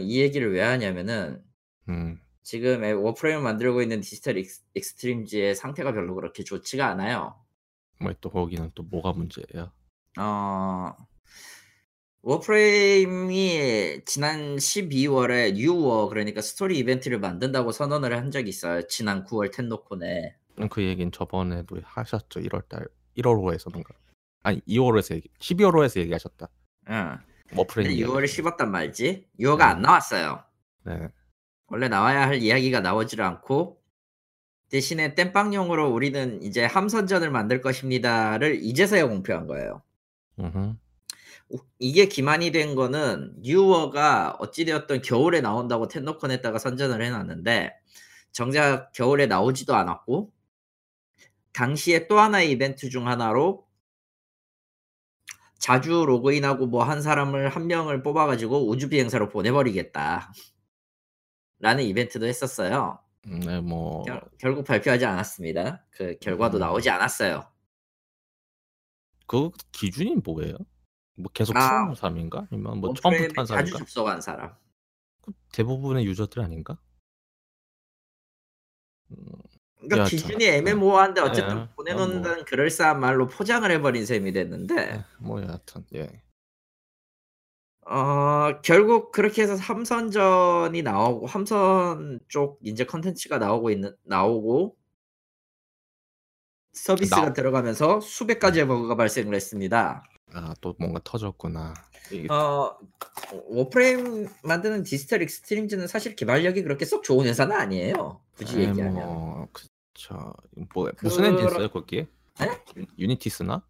이 얘기를 왜 하냐면은 음, 지금 애- Warframe을 만들고 있는 Digital Ex-, Extremes의 상태가 별로 그렇게 좋지가 않아요. 뭐 또 거기는 또 뭐가 문제예요? 어, Warframe이 지난 12월에 New War 그러니까 스토리 이벤트를 만든다고 선언을 한 적이 있어요. 지난 9월 TennoCon에. 그 얘기는 저번에도 하셨죠. 1월 달 1월 호에서던가 아니 2월호에서 얘기 12월호에서 얘기하셨다. 응. 얘기. 6월에 씹었단 말이지. 6월가 안 나왔어요. 네. 원래 나와야 할 이야기가 나오질 않고 대신에 땜빵용으로 우리는 이제 함선전을 만들 것입니다를 이제서야 공표한 거예요. 음흠. 우- 이게 기만이 된 거는 뉴워가 어찌되었던 겨울에 나온다고 텐노콘에다가 선전을 해놨는데 정작 겨울에 나오지도 않았고 당시에 또 하나의 이벤트 중 하나로 자주 로그인하고 뭐 한 사람을 한 명을 뽑아가지고 우주 비행사로 보내버리겠다 라는 이벤트도 했었어요. 음, 네, 뭐 결, 결국 발표하지 않았습니다. 그 결과도 음. 나오지 않았어요. 그 기준이 뭐예요? 뭐 계속 아, 풀어놓은 사람인가? 아니면 뭐 처음부터 한 자주 사람인가? 접속한 사람. 그 대부분의 유저들 아닌가? 음, 그러니까 여하튼, 기준이 애매모호한데 네, 어쨌든 네, 보내놓는다는 그럴싸한 말로 포장을 해버린 셈이 됐는데 네, 뭐 여하튼 예. 어 결국 그렇게 해서 함선전이 나오고 함선 쪽 이제 컨텐츠가 나오고 있는 나오고 서비스가 나- 들어가면서 수백 가지의 버그가 발생을 했습니다. 아, 또 뭔가 터졌구나. 이게 어 Warframe 만드는 Digital Extremes는 사실 개발력이 그렇게 썩 좋은 회사는 아니에요. 굳이 에, 얘기하면. 뭐 그쵸. 뭐 무슨 엔진 써요 거기에? 네? Unity 쓰나?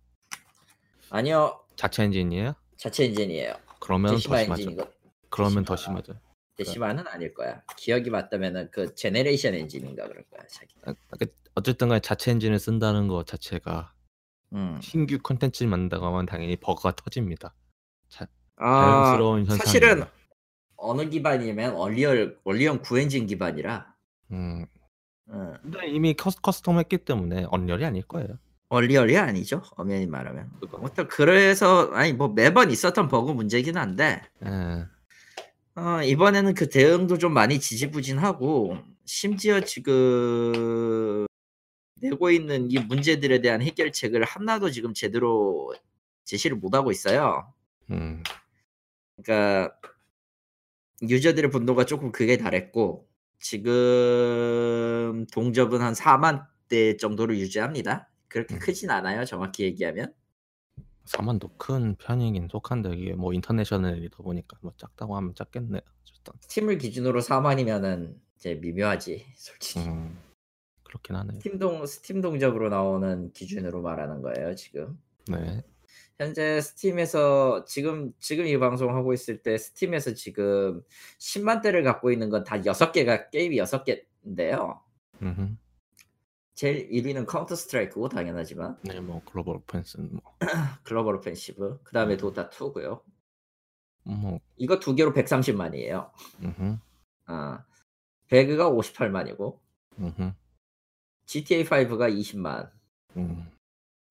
아니요 자체 엔진이에요? 자체 엔진이에요. 그러면 더 Decima 심하죠. 엔진이거. 그러면 더 Decima. 심하죠. Decima는 아닐 거야. 기억이 맞다면은 그 generation 엔진인가 그럴 거야. 자기. 아, 그 어쨌든 간에 자체 엔진을 쓴다는 것 자체가 음. 신규 콘텐츠를 만든다고 하면 당연히 버그가 터집니다. 아, 자연스러운 현상이에요. 사실은 어느 기반이면 Unreal Unreal 9엔진 기반이라. 음. 음. 근데 이미 cus, custom 했기 때문에 Unreal이 아닐 거예요. 얼리얼이 아니죠. 엄연히 말하면. 그거. 아무튼 그래서 아니 뭐 매번 있었던 버그 문제긴 한데 예. 어, 이번에는 그 대응도 좀 많이 지지부진하고 심지어 지금 내고 있는 이 문제들에 대한 해결책을 하나도 지금 제대로 제시를 못 하고 있어요. 음. 그러니까 유저들의 분노가 조금 크게 달했고 지금 동접은 한 4만 대 정도로 유지합니다. 그렇게 음. 크진 않아요. 정확히 얘기하면. 4만도 큰 편이긴 속한데 이게 뭐 international이다 보니까 뭐 작다고 하면 작겠네요. 어쨌든. Steam을 기준으로 4만이면은 이제 미묘하지, 솔직히. 음. 그렇긴 하네요. 스팀 동 스팀 동접으로 나오는 기준으로 말하는 거예요, 지금. 네. 현재 Steam에서 지금 지금 이 방송 하고 있을 때 Steam에서 지금 10만 대를 갖고 있는 건 다 6개가 게임이 6개인데요. 음흠. 제일 1위는 Counter-Strike고 당연하지만 네, 뭐 Global Offense는 뭐, Global Offensive, 그다음에 Dota 2고요. 뭐, 이거 두 개로 130만이에요. 음흠, 아. 배그가 58만이고 음흠, GTA 5가 20만, 음.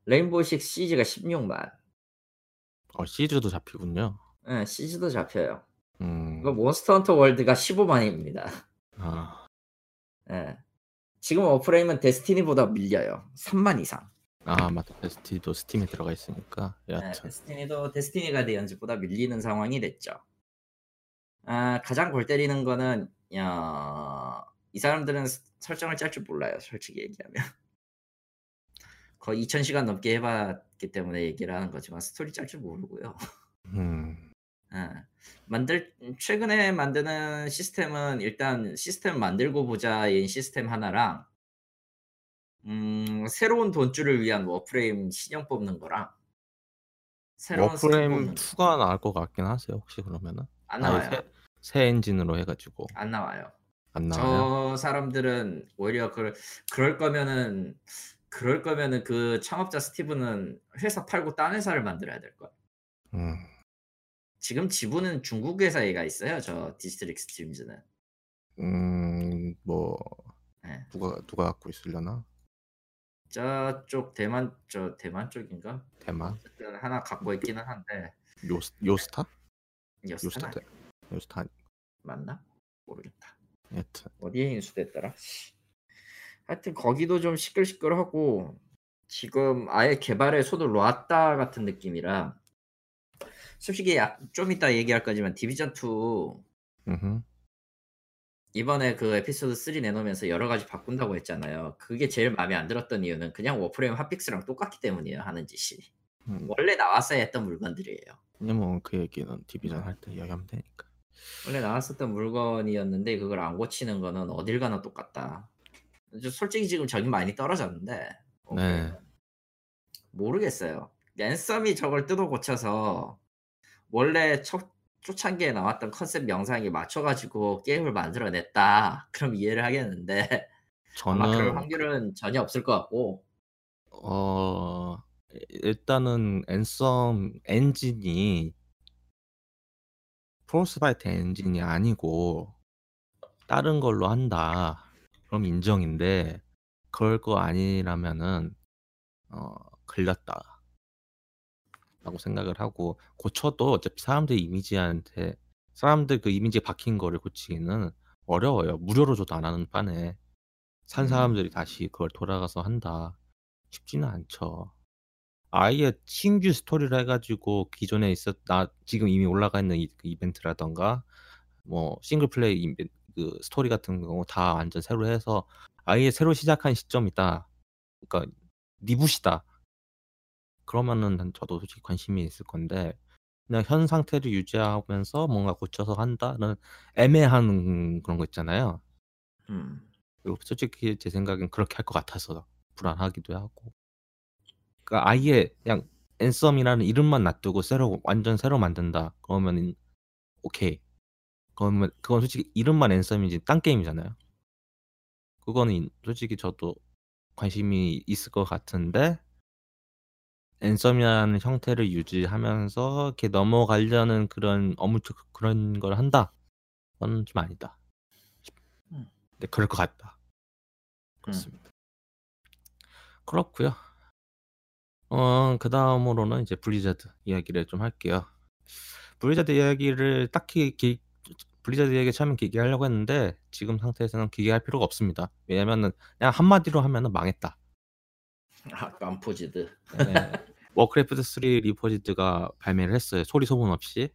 Rainbow Six Siege가 16만. 어, Siege도 잡히군요. 예, Siege도 잡혀요. 음. 이거 Monster Hunter World가 15만입니다. 아, 예. 지금 Warframe은 Destiny보다 밀려요. 3만 이상. 아 맞다. Destiny도 Steam에 들어가 있으니까. 예, 여하튼. Destiny도 Destiny Guardians보다 밀리는 상황이 됐죠. 아, 가장 골 때리는 거는 야, 이 사람들은 스- 설정을 짤 줄 몰라요. 솔직히 얘기하면. 거의 2000시간 넘게 해봤기 때문에 얘기를 하는 거지만 스토리 짤 줄 모르고요. 음. 예. 만들 최근에 만드는 시스템은 일단 시스템 만들고 보자인 시스템 하나랑 음 새로운 돈줄을 위한 Warframe 신형 뽑는 거랑 새로운 Warframe 뽑는 거. 2가 나올 것 같긴 하세요. 혹시 그러면은? 안 나와요. 새, 새 엔진으로 해가지고 안 나와요. 안 나와요. 저 사람들은 오히려 그럴 그럴 거면은 그럴 거면은 그 창업자 스티브는 회사 팔고 딴 회사를 만들어야 될 거야. 음, 지금 지분은 중국 회사에가 있어요. 저 Digital Extremes는. 음, 뭐 예. 누가 누가 갖고 있으려나? 저쪽 대만 저 대만 쪽인가? 대만 어쨌든 하나 갖고 있기는 한데 요 Yostar? Yostar 대, Yostar 아니- 맞나? 모르겠다. 여튼 어디에 인수됐더라? 하여튼 거기도 좀 시끌시끌하고 지금 아예 개발에 손을 놨다 같은 느낌이라 솔직히 약- 좀 이따 얘기할 거지만 Division 2 음흠. 이번에 그 에피소드 3 내놓으면서 여러 가지 바꾼다고 했잖아요. 그게 제일 마음에 안 들었던 이유는 그냥 Warframe hotfix랑 똑같기 때문이에요. 하는 짓이. 음, 원래 나왔어야 했던 물건들이에요. 그냥 뭐그 얘기는 디비전 할 때 이야기하면 되니까. 원래 나왔었던 물건이었는데 그걸 안 고치는 거는 어딜 가나 똑같다. 저 솔직히 지금 적이 많이 떨어졌는데 네. 모르겠어요. 랜섬이 저걸 뜯어 고쳐서 원래 첫 초창기에 나왔던 컨셉 영상에 맞춰가지고 게임을 만들어냈다. 그럼 이해를 하겠는데 아마 그럴 저는 확률은 전혀 없을 것 같고 어 일단은 앤썸 엔진이 프로스바이트 엔진이 아니고 다른 걸로 한다. 그럼 인정인데 그럴 거 아니라면은 어 걸렸다. 라고 생각을 하고 고쳐도 어차피 사람들 이미지한테 사람들 그 이미지 박힌 거를 고치기는 어려워요. 무료로 줘도 안 하는 판에 산 음. 사람들이 다시 그걸 돌아가서 한다. 쉽지는 않죠. 아예 신규 스토리를 해가지고 기존에 있었 나 지금 이미 올라가 있는 이, 그 이벤트라던가 뭐 single play 이벤, 그 스토리 같은 경우 다 완전 새로 해서 아예 새로 시작한 시점이다. 그러니까 reboot이다. 그러면은 난 저도 솔직히 관심이 있을 건데 그냥 현 상태를 유지하면서 뭔가 고쳐서 한다는 애매한 그런 거 있잖아요. 음. 그리고 솔직히 제 생각엔 그렇게 할 것 같아서 불안하기도 하고. 그러니까 아예 그냥 앤썸이라는 이름만 놔두고 새로 완전 새로 만든다. 그러면 오케이. 그러면 그건 솔직히 이름만 앤썸이지 딴 게임이잖아요. 그거는 솔직히 저도 관심이 있을 것 같은데 앤썸이라는 형태를 유지하면서 이렇게 넘어가려는 그런 어무 그런 걸 한다. 그건 좀 아니다. 음. 네, 그럴 것 같다. 그렇습니다. 그렇고요. 어, 그 다음으로는 이제 블리자드 이야기를 좀 할게요. 블리자드 이야기를 딱히 기, 블리자드 이야기 처음에 길게 하려고 했는데 지금 상태에서는 길게 할 필요가 없습니다. 왜냐면은 그냥 한마디로 하면은 망했다. 아, 깜포지드. 네. Warcraft 3 Reforged가 발매를 했어요. 소리 소문 없이.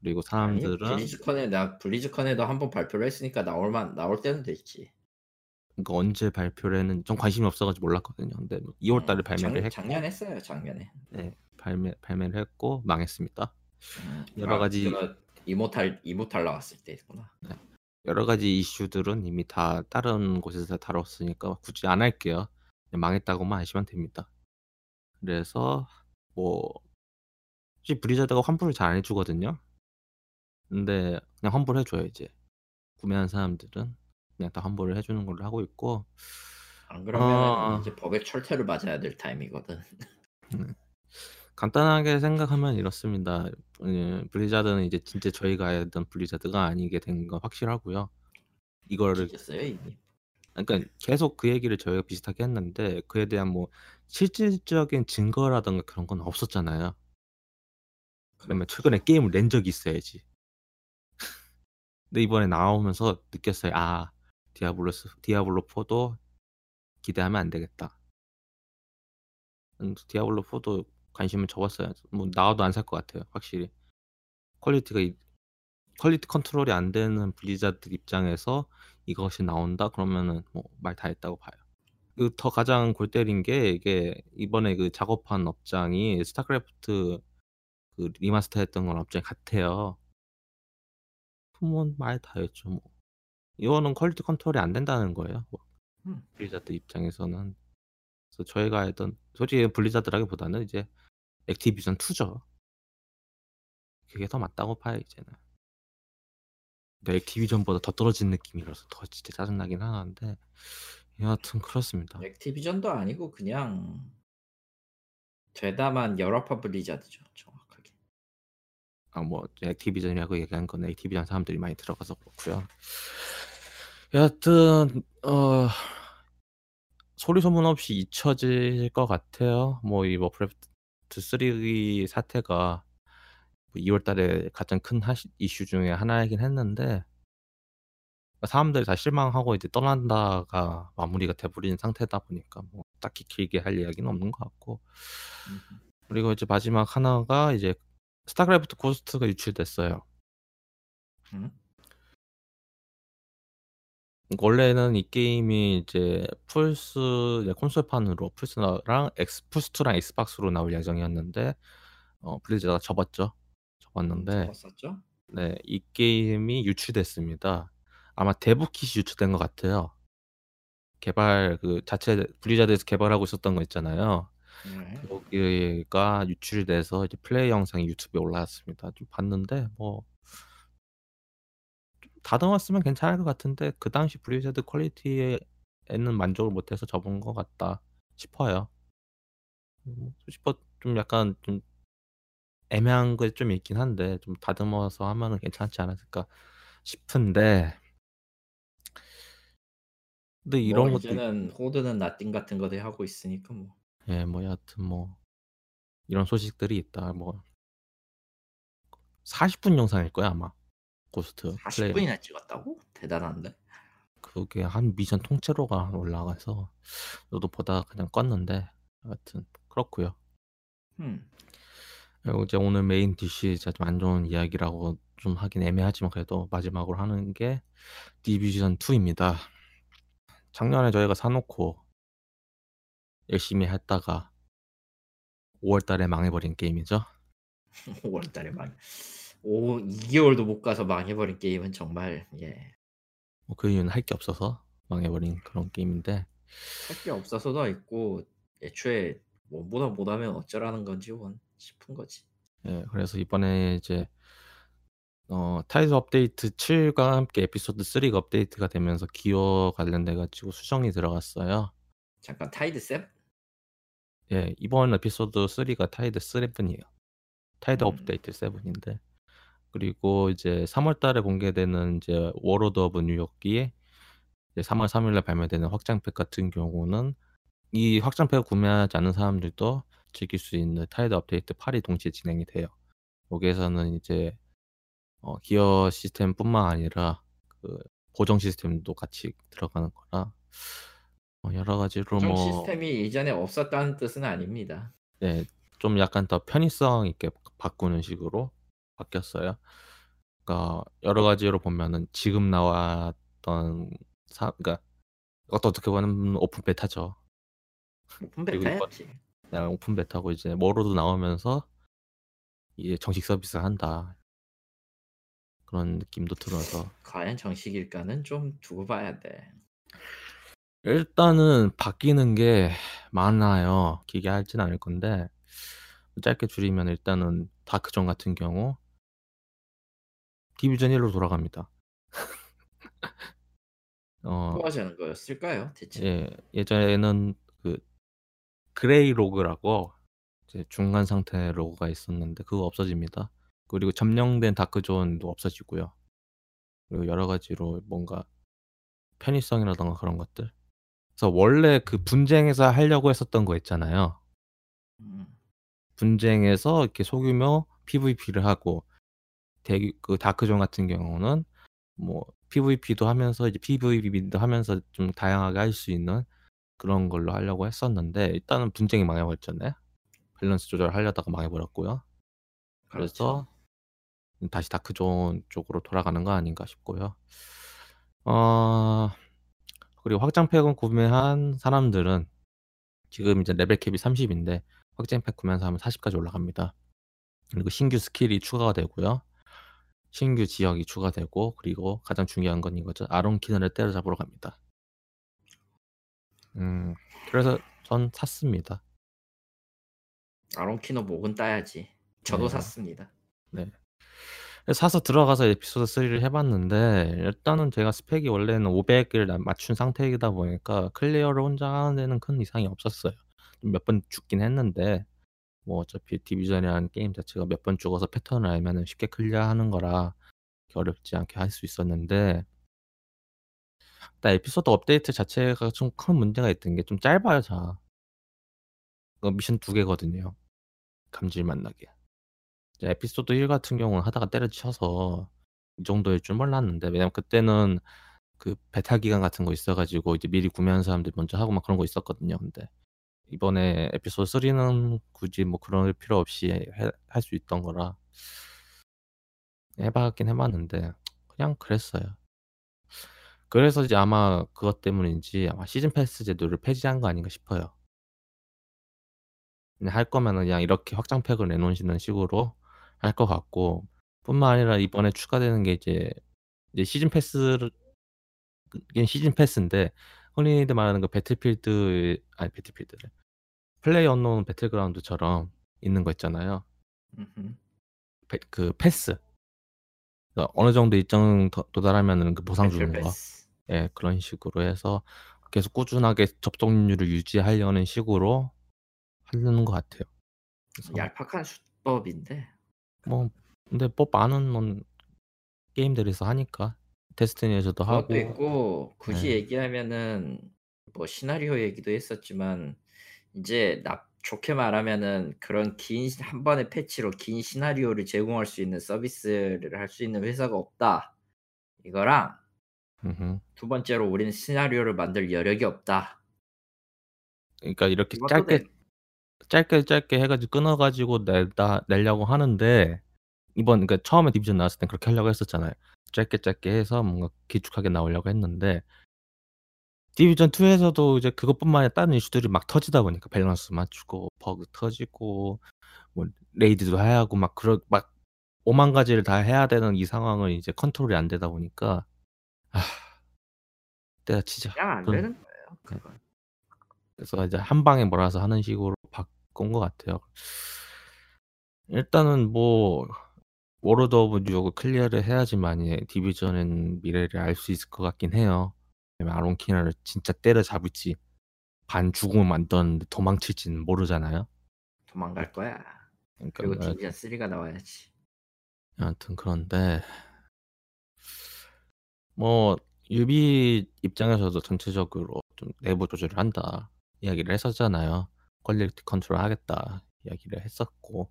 그리고 사람들은 BlizzCon에 나 BlizzCon에도 한번 발표를 했으니까 나올만 나올 때는 됐지. 그러니까 언제 발표를 했는지 좀 관심이 없어가지고 몰랐거든요. 근데 2월 달에 음, 발매를 작, 했고, 작년 했어요. 작년에. 네, 발매 발매를 했고 망했습니다. 음, 여러 가지- 그거 Immortal Immortal 나왔을 때구나. 여러 가지 이슈들은 이미 다 다른 곳에서 다뤘으니까 굳이 안 할게요. 망했다고만 하시면 됩니다. 그래서 뭐 혹시 Blizzard가 환불을 잘 안 해주거든요. 근데 그냥 환불 해줘요 이제 구매한 사람들은 그냥 다 환불을 해주는 걸로 하고 있고 안 그러면 어. 이제 법의 철퇴를 맞아야 될 타임이거든. 간단하게 생각하면 이렇습니다. 음, Blizzard는 이제 진짜 저희가 알던 Blizzard가 아니게 된 건 확실하고요. 이거를 뒤졌어요 이미. 그러니까 계속 그 얘기를 저희가 비슷하게 했는데 그에 대한 뭐 실질적인 증거라던가 그런 건 없었잖아요. 그러면 최근에 게임을 낸 적이 있어야지. 근데 이번에 나오면서 느꼈어요. 아, Diablo스, Diablo 4도 기대하면 안 되겠다. 음, Diablo 4도 관심을 접었어요. 뭐 나와도 안 살 것 같아요. 확실히 quality가 이- quality control이 안 되는 블리자드 입장에서 이것이 나온다 그러면은 뭐 말 다 했다고 봐요. 그 더 가장 골 때린 게 이게 이번에 그 작업한 업장이 스타크래프트 그 remaster 했던 거랑 완전히 같아요. 그러면 말 다 했죠 뭐. 이거는 quality control이 안 된다는 거예요. 뭐 음. 블리자드 입장에서는. 그래서 저희가 알던 솔직히 Blizzard라기보다는 이제 Activision 2죠. 그게 더 맞다고 봐요 이제는. 근데 Activision보다 더 떨어진 느낌이라서 더 진짜 짜증나긴 하는데 여하튼 그렇습니다. Activision도 아니고 그냥 되다만 여러파 Blizzard죠 정확하게. 아 뭐 Activision이라고 얘기한 건 Activision 사람들이 많이 들어가서 그렇고요. 여하튼 어 소리 소문 없이 잊혀질 것 같아요. 뭐 이 워크래프트 3 사태가 2월달에 가장 큰 하시, 이슈 중에 하나이긴 했는데 사람들이 다 실망하고 이제 떠난다가 마무리가 돼버린 상태다 보니까 뭐 딱히 길게 할 이야기는 없는 것 같고 음. 그리고 이제 마지막 하나가 이제 스타크래프트 고스트가 유출됐어요. 음? 원래는 이 게임이 이제 플스 네, 콘솔판으로 플스랑 엑스 플스2랑 엑스박스로 나올 예정이었는데 어 블리자드가 접었죠. 접었는데 접었었죠? 네, 이 게임이 유출됐습니다. 아마 dev kit이 유출된 것 같아요. 개발 그 자체 블리자드에서 개발하고 있었던 거 있잖아요. 네. 거기가 유출돼서 이제 플레이 영상이 유튜브에 올라왔습니다. 좀 봤는데 뭐 다듬었으면 괜찮을 것 같은데 그 당시 블리자드 quality에는 만족을 못해서 접은 것 같다 싶어요. 음, 싶어 좀 약간 좀 애매한 게 좀 있긴 한데 좀 다듬어서 하면은 괜찮지 않았을까 싶은데 근데 뭐 이런 것도 이제는 호드는 nothing 같은 거들 하고 있으니까 뭐. 예, 뭐 여하튼 뭐 이런 소식들이 있다. 뭐 40분 영상일 거야 아마 고스트 플레이. 40분이나 찍었다고? 대단한데. 그게 한 미션 통째로가 올라가서 저도 보다 그냥 껐는데 하여튼 그렇고요. 음. 그리고 이제 오늘 메인 DC 좀안 좋은 이야기라고 좀 하긴 애매하지만 그래도 마지막으로 하는 게 디비전 2입니다. 작년에 저희가 사놓고 열심히 했다가 5월달에 망해버린 게임이죠. 5월달에 망. 오 2개월도 못 가서 망해버린 게임은 정말 예. 뭐 그 이유는 할 게 없어서 망해버린 그런 게임인데 할 게 없어서도 있고 애초에 원보다 못하면 어쩌라는 건지 원 싶은 거지. 예, 그래서 이번에 이제 어, 타이틀 업데이트 7과 함께 에피소드 3가 업데이트가 되면서 기어 관련돼 가지고 수정이 들어갔어요. 잠깐 타이틀 seven? 예, 이번 에피소드 3가 타이틀 7이에요. 타이틀 음. 업데이트 7인데 그리고 이제 3 월 달에 공개되는 이제 워로드 오브 뉴욕 이게 이제 3 월 3 일에 발매되는 확장팩 같은 경우는 이 확장팩을 구매하지 않은 사람들도 즐길 수 있는 타이틀 업데이트 8이 동시에 진행이 돼요. 여기에서는 이제 어, 기어 시스템뿐만 아니라 그 보정 시스템도 같이 들어가는 거라 어, 여러 가지로 보정 뭐 시스템이 이전에 없었다는 뜻은 아닙니다. 네, 좀 약간 더 편의성 있게 바꾸는 식으로 바뀌었어요. 그러니까 여러 가지로 보면은 지금 나왔던 사, 그러니까 이것도 어떻게 보면 open beta죠. open beta였지. 그냥 open beta고 이제 워로드 나오면서 이제 정식 서비스 한다 그런 느낌도 들어서 과연 정식일까는 좀 두고 봐야 돼. 일단은 바뀌는 게 많아요. 길게 하진 않을 건데 짧게 줄이면 일단은 다크존 같은 경우 디비전 1로 돌아갑니다. 어, 또 하자는 거였을까요? 대체? 예, 예전에는 그 grey rogue라고 중간 상태 rogue가 있었는데 그거 없어집니다. 그리고 점령된 dark zone도 없어지고요. 그리고 여러 가지로 뭔가 편의성이라던가 그런 것들. 그래서 원래 그 분쟁에서 하려고 했었던 거 있잖아요. 음. 분쟁에서 이렇게 소규모 PVP를 하고 대기 그 dark zone 같은 경우는 뭐 PVP도 하면서 이제 PVP도 하면서 좀 다양하게 할 수 있는 그런 걸로 하려고 했었는데 일단은 분쟁이 망해버렸잖아요. 밸런스 조절하려다가 망해버렸고요. 그렇죠. 그래서 다시 dark zone 쪽으로 돌아가는 거 아닌가 싶고요. 어 그리고 확장팩을 구매한 사람들은 지금 이제 레벨 cap이 30인데 확장팩 구매한 사람은 40까지 올라갑니다. 그리고 신규 스킬이 추가가 되고요. 신규 지역이 추가되고 그리고 가장 중요한 건 이거죠. 아론 키너를 때려잡으러 갑니다. 음. 그래서 전 샀습니다. 아론 키너 목은 따야지. 저도 네. 샀습니다. 네. 사서 들어가서 에피소드 3를 해 봤는데 일단은 제가 스펙이 원래는 500을 맞춘 상태이다 보니까 클리어를 혼자 하는 데는 큰 이상이 없었어요. 몇 번 죽긴 했는데 뭐 어차피 디비전이라는 게임 자체가 몇 번 죽어서 패턴을 알면은 쉽게 클리어하는 거라 어렵지 않게 할 수 있었는데 일단 에피소드 업데이트 자체가 좀 큰 문제가 있던 게 좀 짧아요 다. 그 미션 2 개거든요. 감질. 이제 에피소드 1 같은 경우는 하다가 때려쳐서 이 정도일 줄 몰랐는데 왜냐면 그때는 그 베타 기간 같은 거 있어 가지고 이제 미리 구매한 사람들이 먼저 하고 막 그런 거 있었거든요. 근데 이번에 에피소드 3는 굳이 뭐 그럴 필요 없이 해할수 있던 거라 해 봤긴 해 봤는데 그냥 그랬어요. 그래서 이제 아마 그것 때문인지 아마 시즌 패스 제도를 폐지한 거 아닌가 싶어요. 할 거면은 그냥 이렇게 확장팩을 내놓으시는 식으로 할 것 같고 뿐만 아니라 이번에 추가되는 게 이제 이제 시즌 패스를 시즌 패스인데 흔히들 말하는 그 배틀필드 아니 배틀필드래. 플레이어노운 배틀그라운드처럼 있는 거 있잖아요. 패그 패스. 그러니까 어느 정도 일정 도 도달하면은 그 보상 주는 거. 예 그런 식으로 해서 계속 꾸준하게 접속률을 유지하려는 식으로 하려는 것 같아요. 그래서 얄팍한 수법인데 뭐 근데 뭐 많은 뭐 게임들에서 하니까 데스티니에서도 하고 그것도 있고 굳이 네. 얘기하면은 뭐 시나리오 얘기도 했었지만 이제 나 좋게 말하면은 그런 긴 한 번의 패치로 긴 시나리오를 제공할 수 있는 서비스를 할 수 있는 회사가 없다. 이거랑 음흠. 두 번째로 우리는 시나리오를 만들 여력이 없다. 그러니까 이렇게 짧게 내 짧게 짧게 해 가지고 끊어 가지고 내다 내려고 하는데 이번 그러니까 처음에 디비전 나왔을 땐 그렇게 하려고 했었잖아요. 짧게 짧게 해서 뭔가 길쭉하게 나오려고 했는데 디비전 2에서도 이제 그것뿐만 아니라 다른 이슈들이 막 터지다 보니까 밸런스 맞추고 버그 터지고 뭐 raid도 해야 하고 막 그런 막 오만 가지를 다 해야 되는 이 상황을 이제 컨트롤이 안 되다 보니까 아 때려치자. 그냥 안돈 되는 거예요, 네. 그건. 그래서 이제 한 방에 몰아서 하는 식으로 바꾼 것 같아요. 일단은 뭐 워로드 오브 뉴욕을 클리어를 해야지만이 디비전의 미래를 알 수 있을 것 같긴 해요. 왜냐면 아론키너를 진짜 때려잡을지 반 죽음을 만들었는데 도망칠지는 모르잖아요. 도망갈 거야. 그러니까 그리고 뭐 디비전 3가 나와야지. 여하튼 그런데 뭐 유비 입장에서도 전체적으로 좀 내부 조절을 한다 이야기를 했었잖아요. quality control 하겠다 이야기를 했었고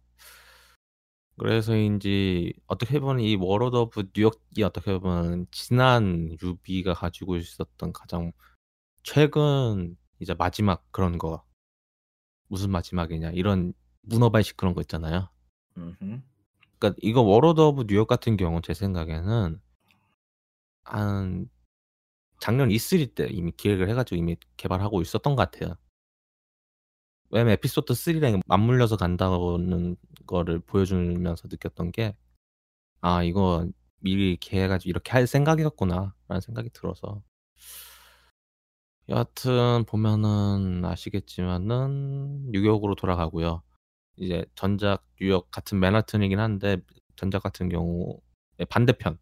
그래서인지 어떻게 보면 이 Warlord of New York이 어떻게 보면 지난 유비가 가지고 있었던 가장 최근 이제 마지막 그런 거 무슨 마지막이냐 이런 문어발식 그런 거 있잖아요. 음흠. 그러니까 이거 Warlord of New York 같은 경우 제 생각에는 한 작년 E3 때 이미 기획을 해 가지고 이미 개발하고 있었던 것 같아요. 왜냐면 에피소드 3랑 맞물려서 간다는 거를 보여주면서 느꼈던 게 '아 이거 미리 계획해 가지고 이렇게 할 생각이었구나.'라는 생각이 들어서 여하튼 보면은 아시겠지만은 뉴욕으로 돌아가고요. 이제 전작 뉴욕 같은 맨하튼이긴 한데 전작 같은 경우에 반대편에서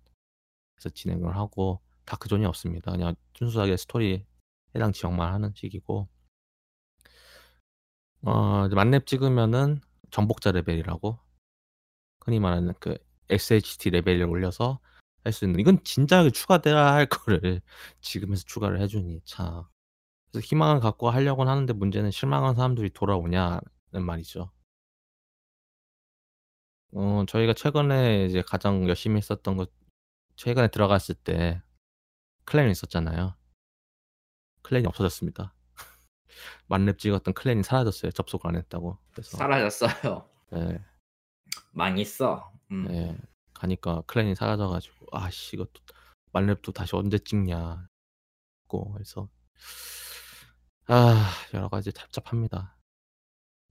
진행을 하고 다크존이 없습니다. 그냥 순수하게 스토리 해당 지역만 하는 식이고 어 만렙 찍으면은 정복자 레벨이라고 흔히 말하는 그 SHT 레벨을 올려서 할 수 있는 이건 진작에 추가돼야 할 거를 지금에서 추가를 해 주니 참 그래서 희망을 갖고 하려고는 하는데 문제는 실망한 사람들이 돌아오냐는 말이죠. 어 저희가 최근에 이제 가장 열심히 했었던 것 최근에 들어갔을 때 클랜이 있었잖아요. 클랜이 없어졌습니다. 만렙 찍었던 클랜이 사라졌어요, 접속을 안 했다고. 그래서 사라졌어요. 예. 망했어. 음. 예. 가니까 클랜이 사라져 가지고 '아씨 또 만렙도 다시 언제 찍냐.' 고 해서 아 여러 가지 답답합니다.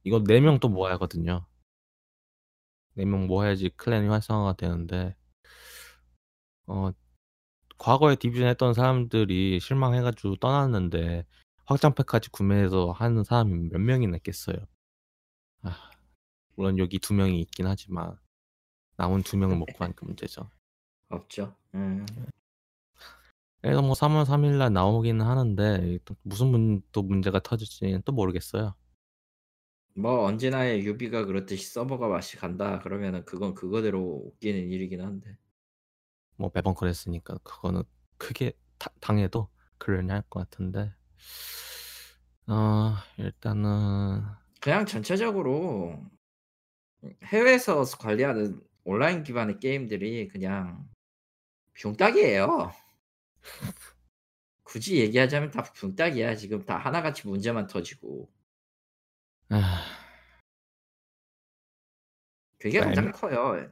이거 4명또 모아야 하거든요. 4명 모아야지 클랜이 활성화가 되는데 어 과거에 디비전 했던 사람들이 실망해 가지고 떠났는데 확장팩까지 구매해서 하는 사람이 몇 명이나 있겠어요. 아 물론 여기 2 명이 있긴 하지만 남은 2 명을 먹고 하니까 문제죠. 없죠. 음. 그래서 뭐 3월 3일 날 나오기는 하는데 또 무슨 문 또 문제가 터질지는 또 모르겠어요. 뭐 언제나 유비가 그렇듯이 서버가 맛이 간다 그러면은 그건 그거대로 웃기는 일이긴 한데. 뭐 매번 그랬으니까 그거는 크게 다 당해도 그러려니 할것 같은데 어 일단은 그냥 전체적으로 해외에서 관리하는 온라인 기반의 게임들이 그냥 붕딱이에요. 굳이 얘기하자면 다 붕딱이야. 지금 다 하나같이 문제만 터지고. 아 되게 그러니까 가장 커요.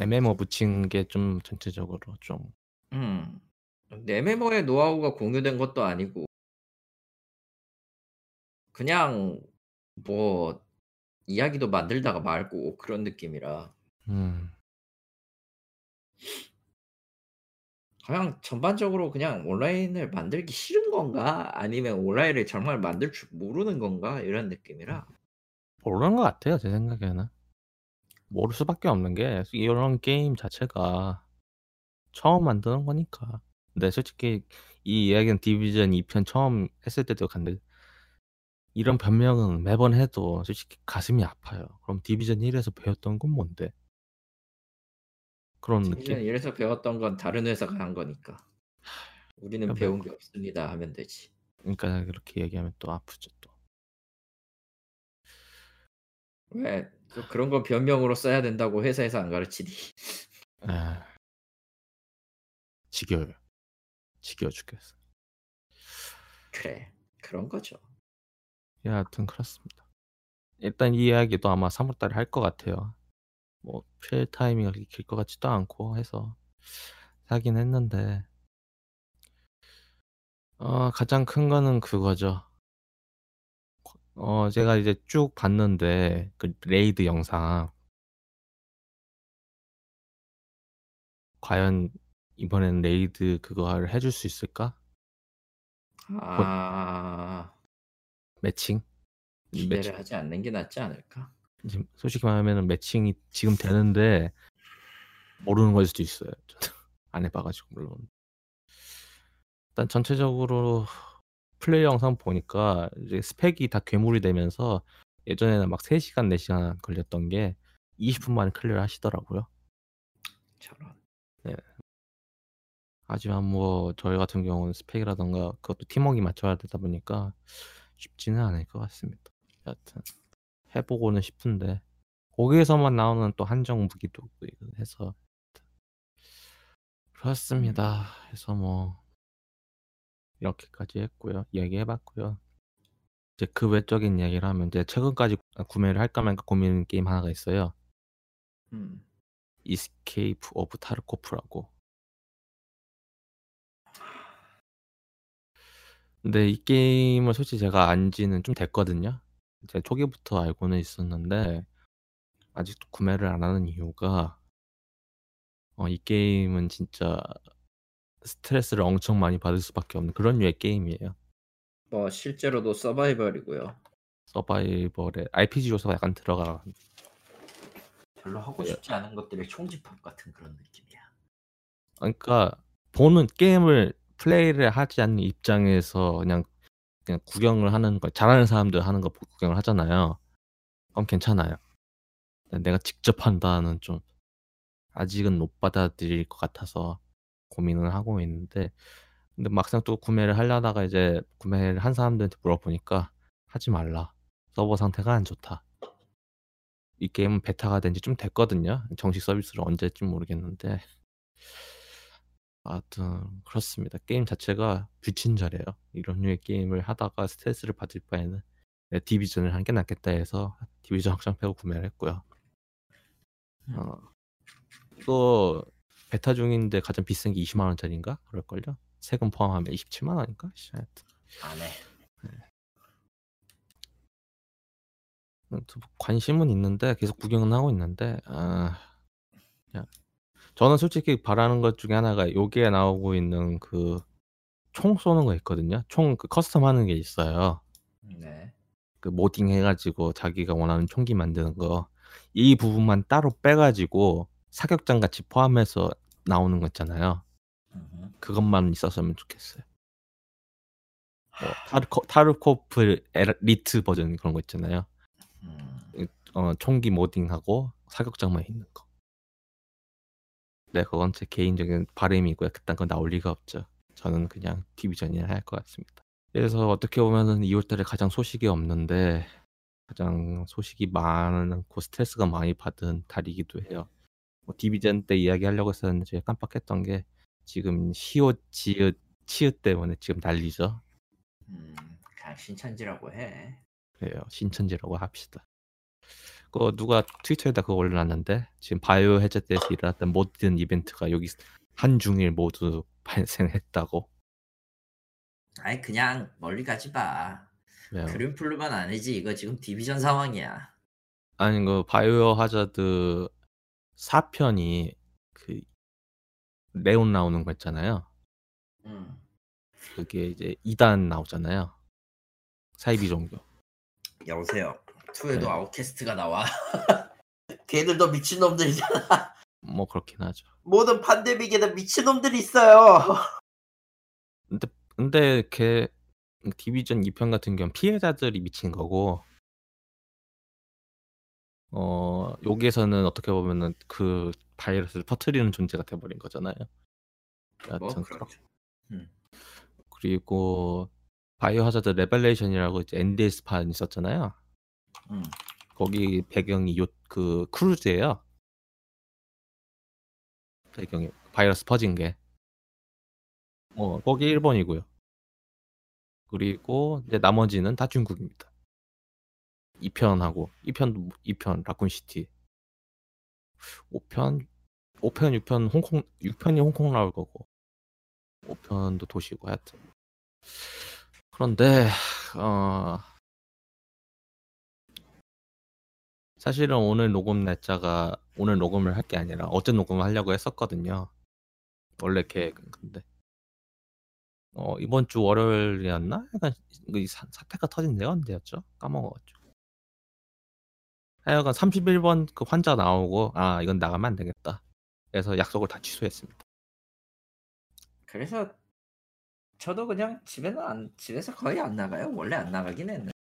MMO 붙인 게 좀 전체적으로 좀 음. MMO의 노하우가 공유된 것도 아니고 그냥 뭐 이야기도 만들다가 말고 그런 느낌이라 음. 그냥 전반적으로 그냥 온라인을 만들기 싫은 건가? 아니면 온라인을 정말 만들 줄 모르는 건가? 이런 느낌이라. 모르는 것 같아요 제 생각에는. 모를 수밖에 없는 게 이런 게임 자체가 처음 만드는 거니까. 근데 솔직히 이 이야기는 디비전 2편 처음 했을 때도 근데 이런 변명은 매번 해도 솔직히 가슴이 아파요. 그럼 디비전 1 에서 배웠던 건 뭔데? 그런 디비전 느낌? 1에서 배웠던 건 다른 회사가 한 거니까. 우리는 그러니까 배운 게 없습니다 하면 되지. 그러니까 그렇게 얘기하면 또 아프죠 또. 왜? 또 그런 건 변명으로 써야 된다고 회사에서 안 가르치니. 아. 지겨워요. 지겨워 죽겠어. 그래. 그런 거죠. 예 하여튼 그렇습니다. 일단 이 이야기도 아마 3월 달에 할 것 같아요. 뭐 필 타이밍이 길 것 같지도 않고 해서 사긴 했는데 어 가장 큰 거는 그거죠. 어 제가 이제 쭉 봤는데 그 raid 영상 과연 이번엔 raid 그거를 해줄 수 있을까? 아 matching? matching 기대를 하지 않는 게 낫지 않을까? 솔직히 말하면은 matching이 지금 되는데 모르는 걸 수도 있어요. 안 해봐 가지고 물론. 일단 전체적으로 플레이 영상 보니까 이제 스펙이 다 괴물이 되면서 예전에는 막 3 시간 4 시간 걸렸던 게 20분 만에 클리어를 하시더라고요. 저런. 하지만 뭐 저희 같은 경우는 스펙이라든가 그것도 팀워크가 맞춰야 되다 보니까 쉽지는 않을 것 같습니다. 여하튼 해 보고는 싶은데 거기에서만 나오는 또 한정 무기도 있고 해서 그렇습니다. 해서 뭐 이렇게까지 했고요. 이야기해 봤고요. 이제 그 외적인 이야기를 하면 이제 최근까지 구매를 할까 말까 고민 게임 하나가 있어요. 음. Escape of Tarkov라고. 근데 이 게임을 솔직히 제가 안 지는 좀 됐거든요. 제가 초기부터 알고는 있었는데 아직도 구매를 안 하는 이유가 어 이 게임은 진짜 스트레스를 엄청 많이 받을 수밖에 없는 그런 류의 게임이에요. 뭐 실제로도 서바이벌이고요. 서바이벌에 RPG 요소가 약간 들어가 별로 하고 예. 싶지 않은 것들의 총집합 같은 그런 느낌이야. 그러니까 보는 게임을 플레이를 하지 않는 입장에서 그냥 그냥 구경을 하는 거 잘하는 사람들 하는 거 구경을 하잖아요. 그럼 괜찮아요. 내가 직접 한다는 좀 아직은 못 받아들일 것 같아서 고민을 하고 있는데 근데 막상 또 구매를 하려다가 이제 구매를 한 사람들한테 물어보니까 "하지 말라. 서버 상태가 안 좋다." 이 게임은 베타가 된 지 좀 됐거든요. 정식 서비스로 언제일진 모르겠는데 하여튼 그렇습니다. 게임 자체가 불친절해요. 이런 류의 게임을 하다가 스트레스를 받을 바에는 네, 디비전을 하는 게 낫겠다 해서 디비전 확장팩을 구매를 했고요. 어. 또 베타 중인데 가장 비싼 게 200,000 원짜리인가 그럴걸요? 세금 포함하면 270,000 원인가? 씨 하여튼 안 해. 음저뭐 관심은 있는데 계속 구경은 하고 있는데 아 그냥 저는 솔직히 바라는 것 중에 하나가 여기에 나오고 있는 그 총 쏘는 거 있거든요. 총 그 custom 하는 게 있어요. 네. 그 modding 해 가지고 자기가 원하는 총기 만드는 거. 이 부분만 따로 빼 가지고 사격장 같이 포함해서 나오는 거 있잖아요. 음흠. 그것만 있었으면 좋겠어요. 뭐 타르코 Tarkov 엘리트 버전 그런 거 있잖아요. 음. 이어 총기 modding하고 사격장만 있는 거. 네 그건 제 개인적인 바람이고요. 그딴 건 나올 리가 없죠. 저는 그냥 Division이나 할 것 같습니다. 그래서 어떻게 보면은 2월 달에 가장 소식이 없는데 가장 소식이 많고 스트레스가 많이 받은 달이기도 해요. 뭐 Division 때 이야기하려고 했었는데 제가 깜빡했던 게 지금 시옷, 지읒, 치읓 때문에 지금 난리죠. 음. 그냥 신천지라고 해. 그래요. 신천지라고 합시다. 그거 누가 트위터에다 그거 올려놨는데 지금 바이오 해제돼서 일어났던 모든 이벤트가 여기 한중일 모두 발생했다고. 아이 그냥 멀리 가지 마. 그린플루만 아니지 이거 지금 디비전 상황이야. 아니 그 바이오 하자드 4 편이 그 레온 나오는 거 있잖아요. 음. 그게 이제 2단 나오잖아요. 사이비 종교. 여보세요. 2에도 네. 아웃캐스트가 나와. 걔들도 미친놈들이잖아. 뭐 그렇긴 하죠. 모든 판데믹에는 미친놈들이 있어요. 근데 근데 걔 디비전 2편 같은 경우는 피해자들이 미친 거고 어 여기에서는 어떻게 보면은 그 바이러스를 퍼뜨리는 존재가 돼 버린 거잖아요. 뭐 여하튼 그렇 그렇죠. 음. 그리고 Biohazard Revelation이라고 이제 NDS판 있었잖아요. 음. 거기 배경이 요 그 크루즈예요. 배경이 바이러스 퍼진 게. 어 거기 일본이고요. 그리고 이제 나머지는 다 중국입니다. 2 편하고 2 편도 2편 라쿤 시티. 5편 5 편, 6편 홍콩 6 편이 홍콩 나올 거고 5 편도 도시고 하여튼. 그런데 어 사실은 오늘 녹음 날짜가 오늘 녹음을 할 게 아니라 어제 녹음을 하려고 했었거든요. 원래 계획은 근데 어 이번 주 월요일이었나? 하여간 이사 사태가 터진 데가 언제였죠? 까먹어 가지고. 하여간 31번 그 환자 나오고 '아 이건 나가면 안 되겠다.' 그래서 약속을 다 취소했습니다. 그래서 저도 그냥 집에는 안 집에서 거의 안 나가요. 원래 안 나가긴 했는데.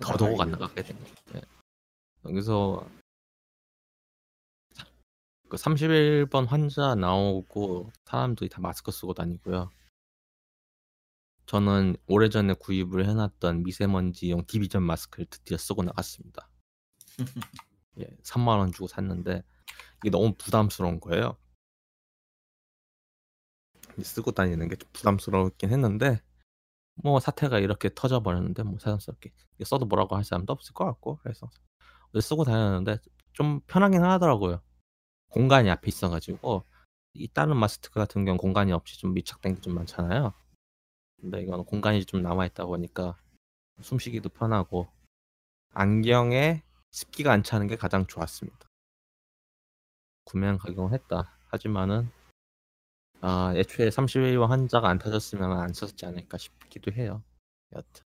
더더욱 안 나갈 나가게. 예. 여기서 그 31번 환자 나오고 사람들이 다 마스크 쓰고 다니고요. 저는 오래전에 구입을 해 놨던 미세먼지용 디비전 마스크를 드디어 쓰고 나갔습니다. 예. 30,000원 주고 샀는데 이게 너무 부담스러운 거예요. 쓰고 다니는 게좀 부담스럽긴 했는데 뭐 사태가 이렇게 터져 버렸는데 뭐 이거 써도 뭐라고 할 사람도 없을 것 같고 그래서 쓰고 다녔는데 좀 편하긴 하더라고요. 공간이 앞에 있어 가지고 이 다른 마스크 같은 경우는 공간이 없이 좀 밀착된 게 좀 많잖아요. 근데 이거는 공간이 좀 남아 있다 보니까 숨쉬기도 편하고 안경에 습기가 안 차는 게 가장 좋았습니다. 구매한 가격은 했다. 하지만은 아 애초에 31번 환자가 안 터졌으면 안 썼지 않을까 싶기도 해요. 여하튼.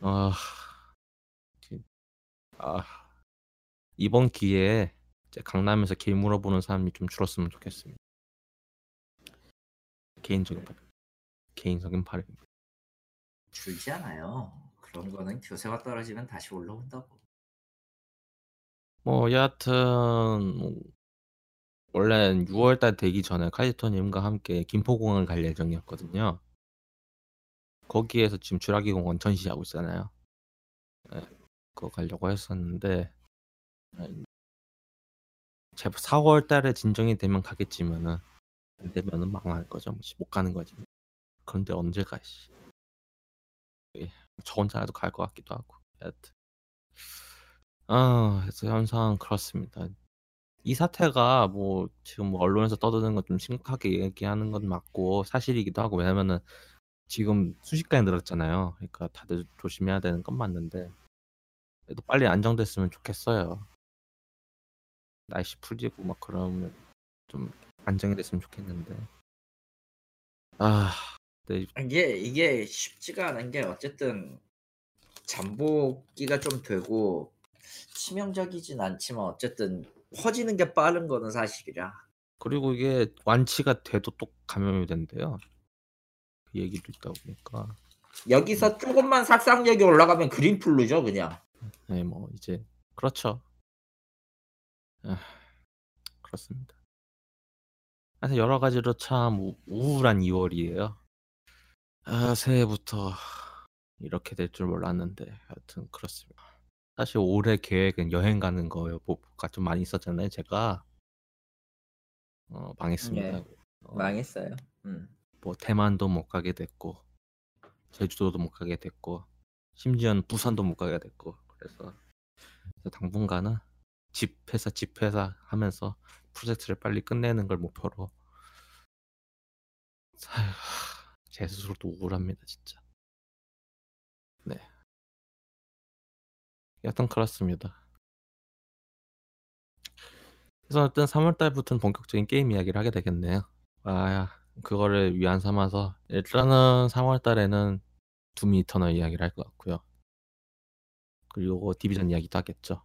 아. 그 아. 이번 기회에 강남에서 길 물어보는 사람이 좀 줄었으면 좋겠습니다. 개인적인 바람. 개인적인 바람입니다. 줄지 않아요. 그런 거는 교세가 떨어지면 다시 올라온다고. 뭐 여하튼 뭐 원래는 6 월달 되기 전에 카이토 님과 함께 김포공항을 갈 예정이었거든요. 거기에서 지금 쥬라기 공원 전시하고 있잖아요. 예. 그거 가려고 했었는데 예. 제발 4 월 달에 진정이 되면 가겠지만은 안 되면은 망할 거죠. 뭐씨못 가는 거지. 그런데 언제 가 씨. 예. 저 혼자라도 갈 것 같기도 하고. 여하튼. 아 그래서 현상은 그렇습니다. 이 사태가 뭐 지금 뭐 언론에서 떠드는 건 좀 심각하게 얘기하는 건 맞고 사실이기도 하고 왜냐면은 지금 순식간에 늘었잖아요. 그러니까 다들 조심해야 되는 건 맞는데 그래도 빨리 안정됐으면 좋겠어요. 날씨 풀리고 막 그러면 좀 안정이 됐으면 좋겠는데. 아, 네, 이게 이게 쉽지가 않은 게 어쨌든 잠복기가 좀 되고 치명적이진 않지만 어쨌든 퍼지는 게 빠른 거는 사실이라. 그리고 이게 완치가 돼도 또 감염이 된대요. 그 얘기도 있다 보니까. 여기서 조금만 살상력이 올라가면 그린플루죠 그냥. 네, 뭐 이제 그렇죠. 아, 그렇습니다. 그래서 여러 가지로 참 우- 우울한 2월이에요. 아, 새해부터 이렇게 될 줄 몰랐는데 하여튼 그렇습니다. 사실 올해 계획은 여행 가는 거가 좀 많이 있었잖아요. 제가 어, 망했습니다. 네. 어, 망했어요. 음. 뭐 대만도 못 가게 됐고 제주도도 못 가게 됐고 심지어는 부산도 못 가게 됐고 그래서 당분간은 집 회사 집 회사 하면서 프로젝트를 빨리 끝내는 걸 목표로. 아휴, 제 스스로도 우울합니다 진짜. 네. 여튼 그렇습니다. 그래서 일단 3월달부터는 본격적인 게임 이야기를 하게 되겠네요. 아 그거를 위안 삼아서 일단은 3월달에는 둠 이 터널 이야기를 할 것 같고요 그리고 디비전 이야기도 하겠죠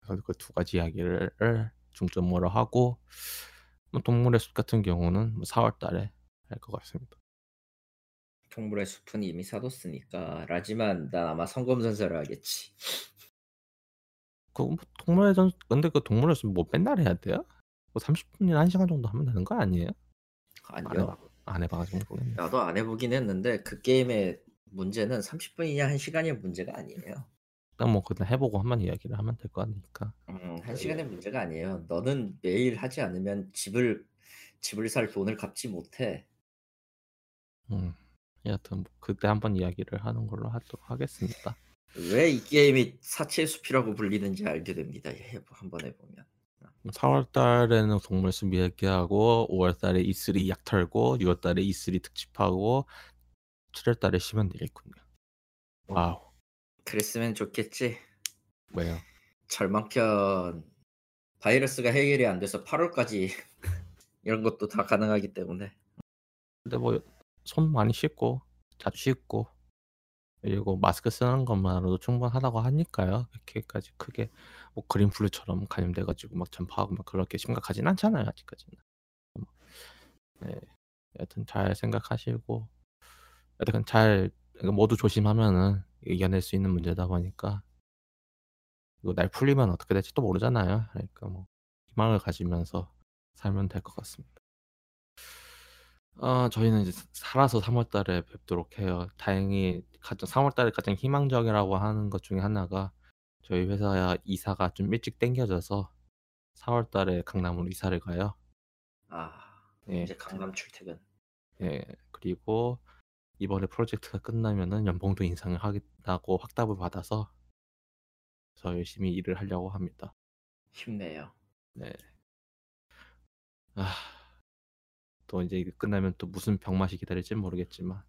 그래서 그 두 가지 이야기를 중점으로 하고 뭐 동물의 숲 같은 경우는 4월달에 할 것 같습니다. 동물의 숲은 이미 사뒀으니까 라지만 난 아마 성검 전설을 하겠지. 그 뭐 동물의 전 근데 그 동물의 숲뭐 맨날 해야 돼요? 뭐 30분이나 1시간 정도 하면 되는 거 아니에요? 안 아니요. 해봐 안 해봐 가지고 모르겠네. 나도 안 해보긴 했는데 그 게임의 문제는 30분이냐 1시간의 문제가 아니에요. 일단 뭐 그냥 해보고 한번 이야기를 하면 될 거 아니까. 음, 1시간의 문제가 아니에요. 너는 매일 하지 않으면 집을 집을 살 돈을 갚지 못해. 음. 여하튼 뭐 그때 한번 이야기를 하는 걸로 하도록 하겠습니다. 왜 이 게임이 사치의 숲이라고 불리는지 알게 됩니다. 해- 한번 해보면. 4월 달에는 동물 숲 이야기하고 5월 달에 E3 약 털고 6월 달에 E3 특집하고 7월 달에 쉬면 되겠군요. wow. 그랬으면 좋겠지. 왜요? 절망편 바이러스가 해결이 안 돼서 8월까지 이런 것도 다 가능하기 때문에 근데 뭐 손 많이 씻고 자주 씻고 그리고 마스크 쓰는 것만으로도 충분하다고 하니까요. 그렇게까지 크게 뭐 그린플루처럼 감염돼가지고 막 전파하고 막 그렇게 심각하진 않잖아요. 아직까지는. 뭐, 네, 여튼 잘 생각하시고 여튼 잘 이거 모두 조심하면은 이겨낼 수 있는 문제다 보니까 이거 날 풀리면 어떻게 될지도 모르잖아요. 그러니까 뭐 희망을 가지면서 살면 될 것 같습니다. 어, 저희는 이제 사- 살아서 3월 달에 뵙도록 해요. 다행히 가장 3월 달에 가장 희망적이라고 하는 것 중에 하나가 저희 회사 이사가 좀 일찍 당겨져서 4월 달에 강남으로 이사를 가요. 아 예, 이제 강남 출퇴근 예. 그리고 이번에 프로젝트가 끝나면은 연봉도 인상을 하겠다고 확답을 받아서 더 열심히 일을 하려고 합니다. 힘내요. 네. 아, 또 이제 끝나면 또 무슨 병맛이 기다릴지 모르겠지만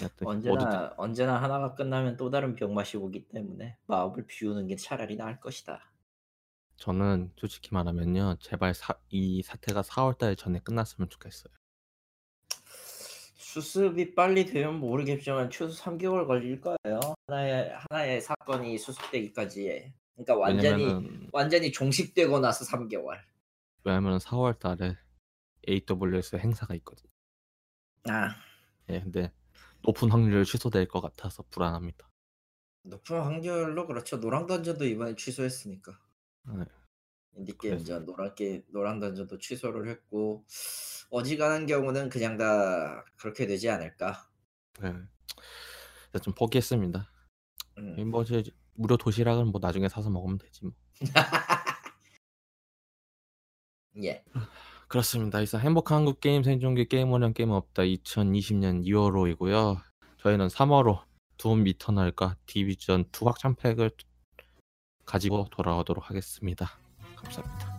여튼 모두 언제나 언제나 하나가 끝나면 또 다른 병맛이 오기 때문에 마음을 비우는 게 차라리 나을 것이다. 저는 솔직히 말하면요. 제발 사, 이 사태가 4월 달 전에 끝났으면 좋겠어요. 수습이 빨리 되면 모르겠지만 최소 3개월 걸릴 거예요. 하나의 하나의 사건이 수습되기까지. 그러니까 완전히 왜냐면은 완전히 종식되고 나서 3개월. 왜냐면 4월 달에 AWS 행사가 있거든요. 아 예, 근데 높은 확률로 취소될 것 같아서 불안합니다. 높은 확률로 그렇죠. 노랑 던전도 이번에 취소했으니까. 네. 인디 게임전 노란 게 노란 던전도 취소를 했고 어지간한 경우는 그냥 다 그렇게 되지 않을까. 네. 좀 포기했습니다. 음. 뭐 이제 무료 도시락은 뭐 나중에 사서 먹으면 되지 뭐. 예. 그렇습니다. 이상 행복한 한국 게임 생존기 게임 원형 게임 없다 2020년 2월호이고요. 저희는 3월호 둠 미터널과 디비전 2 확장팩을 가지고 돌아오도록 하겠습니다. 감사합니다.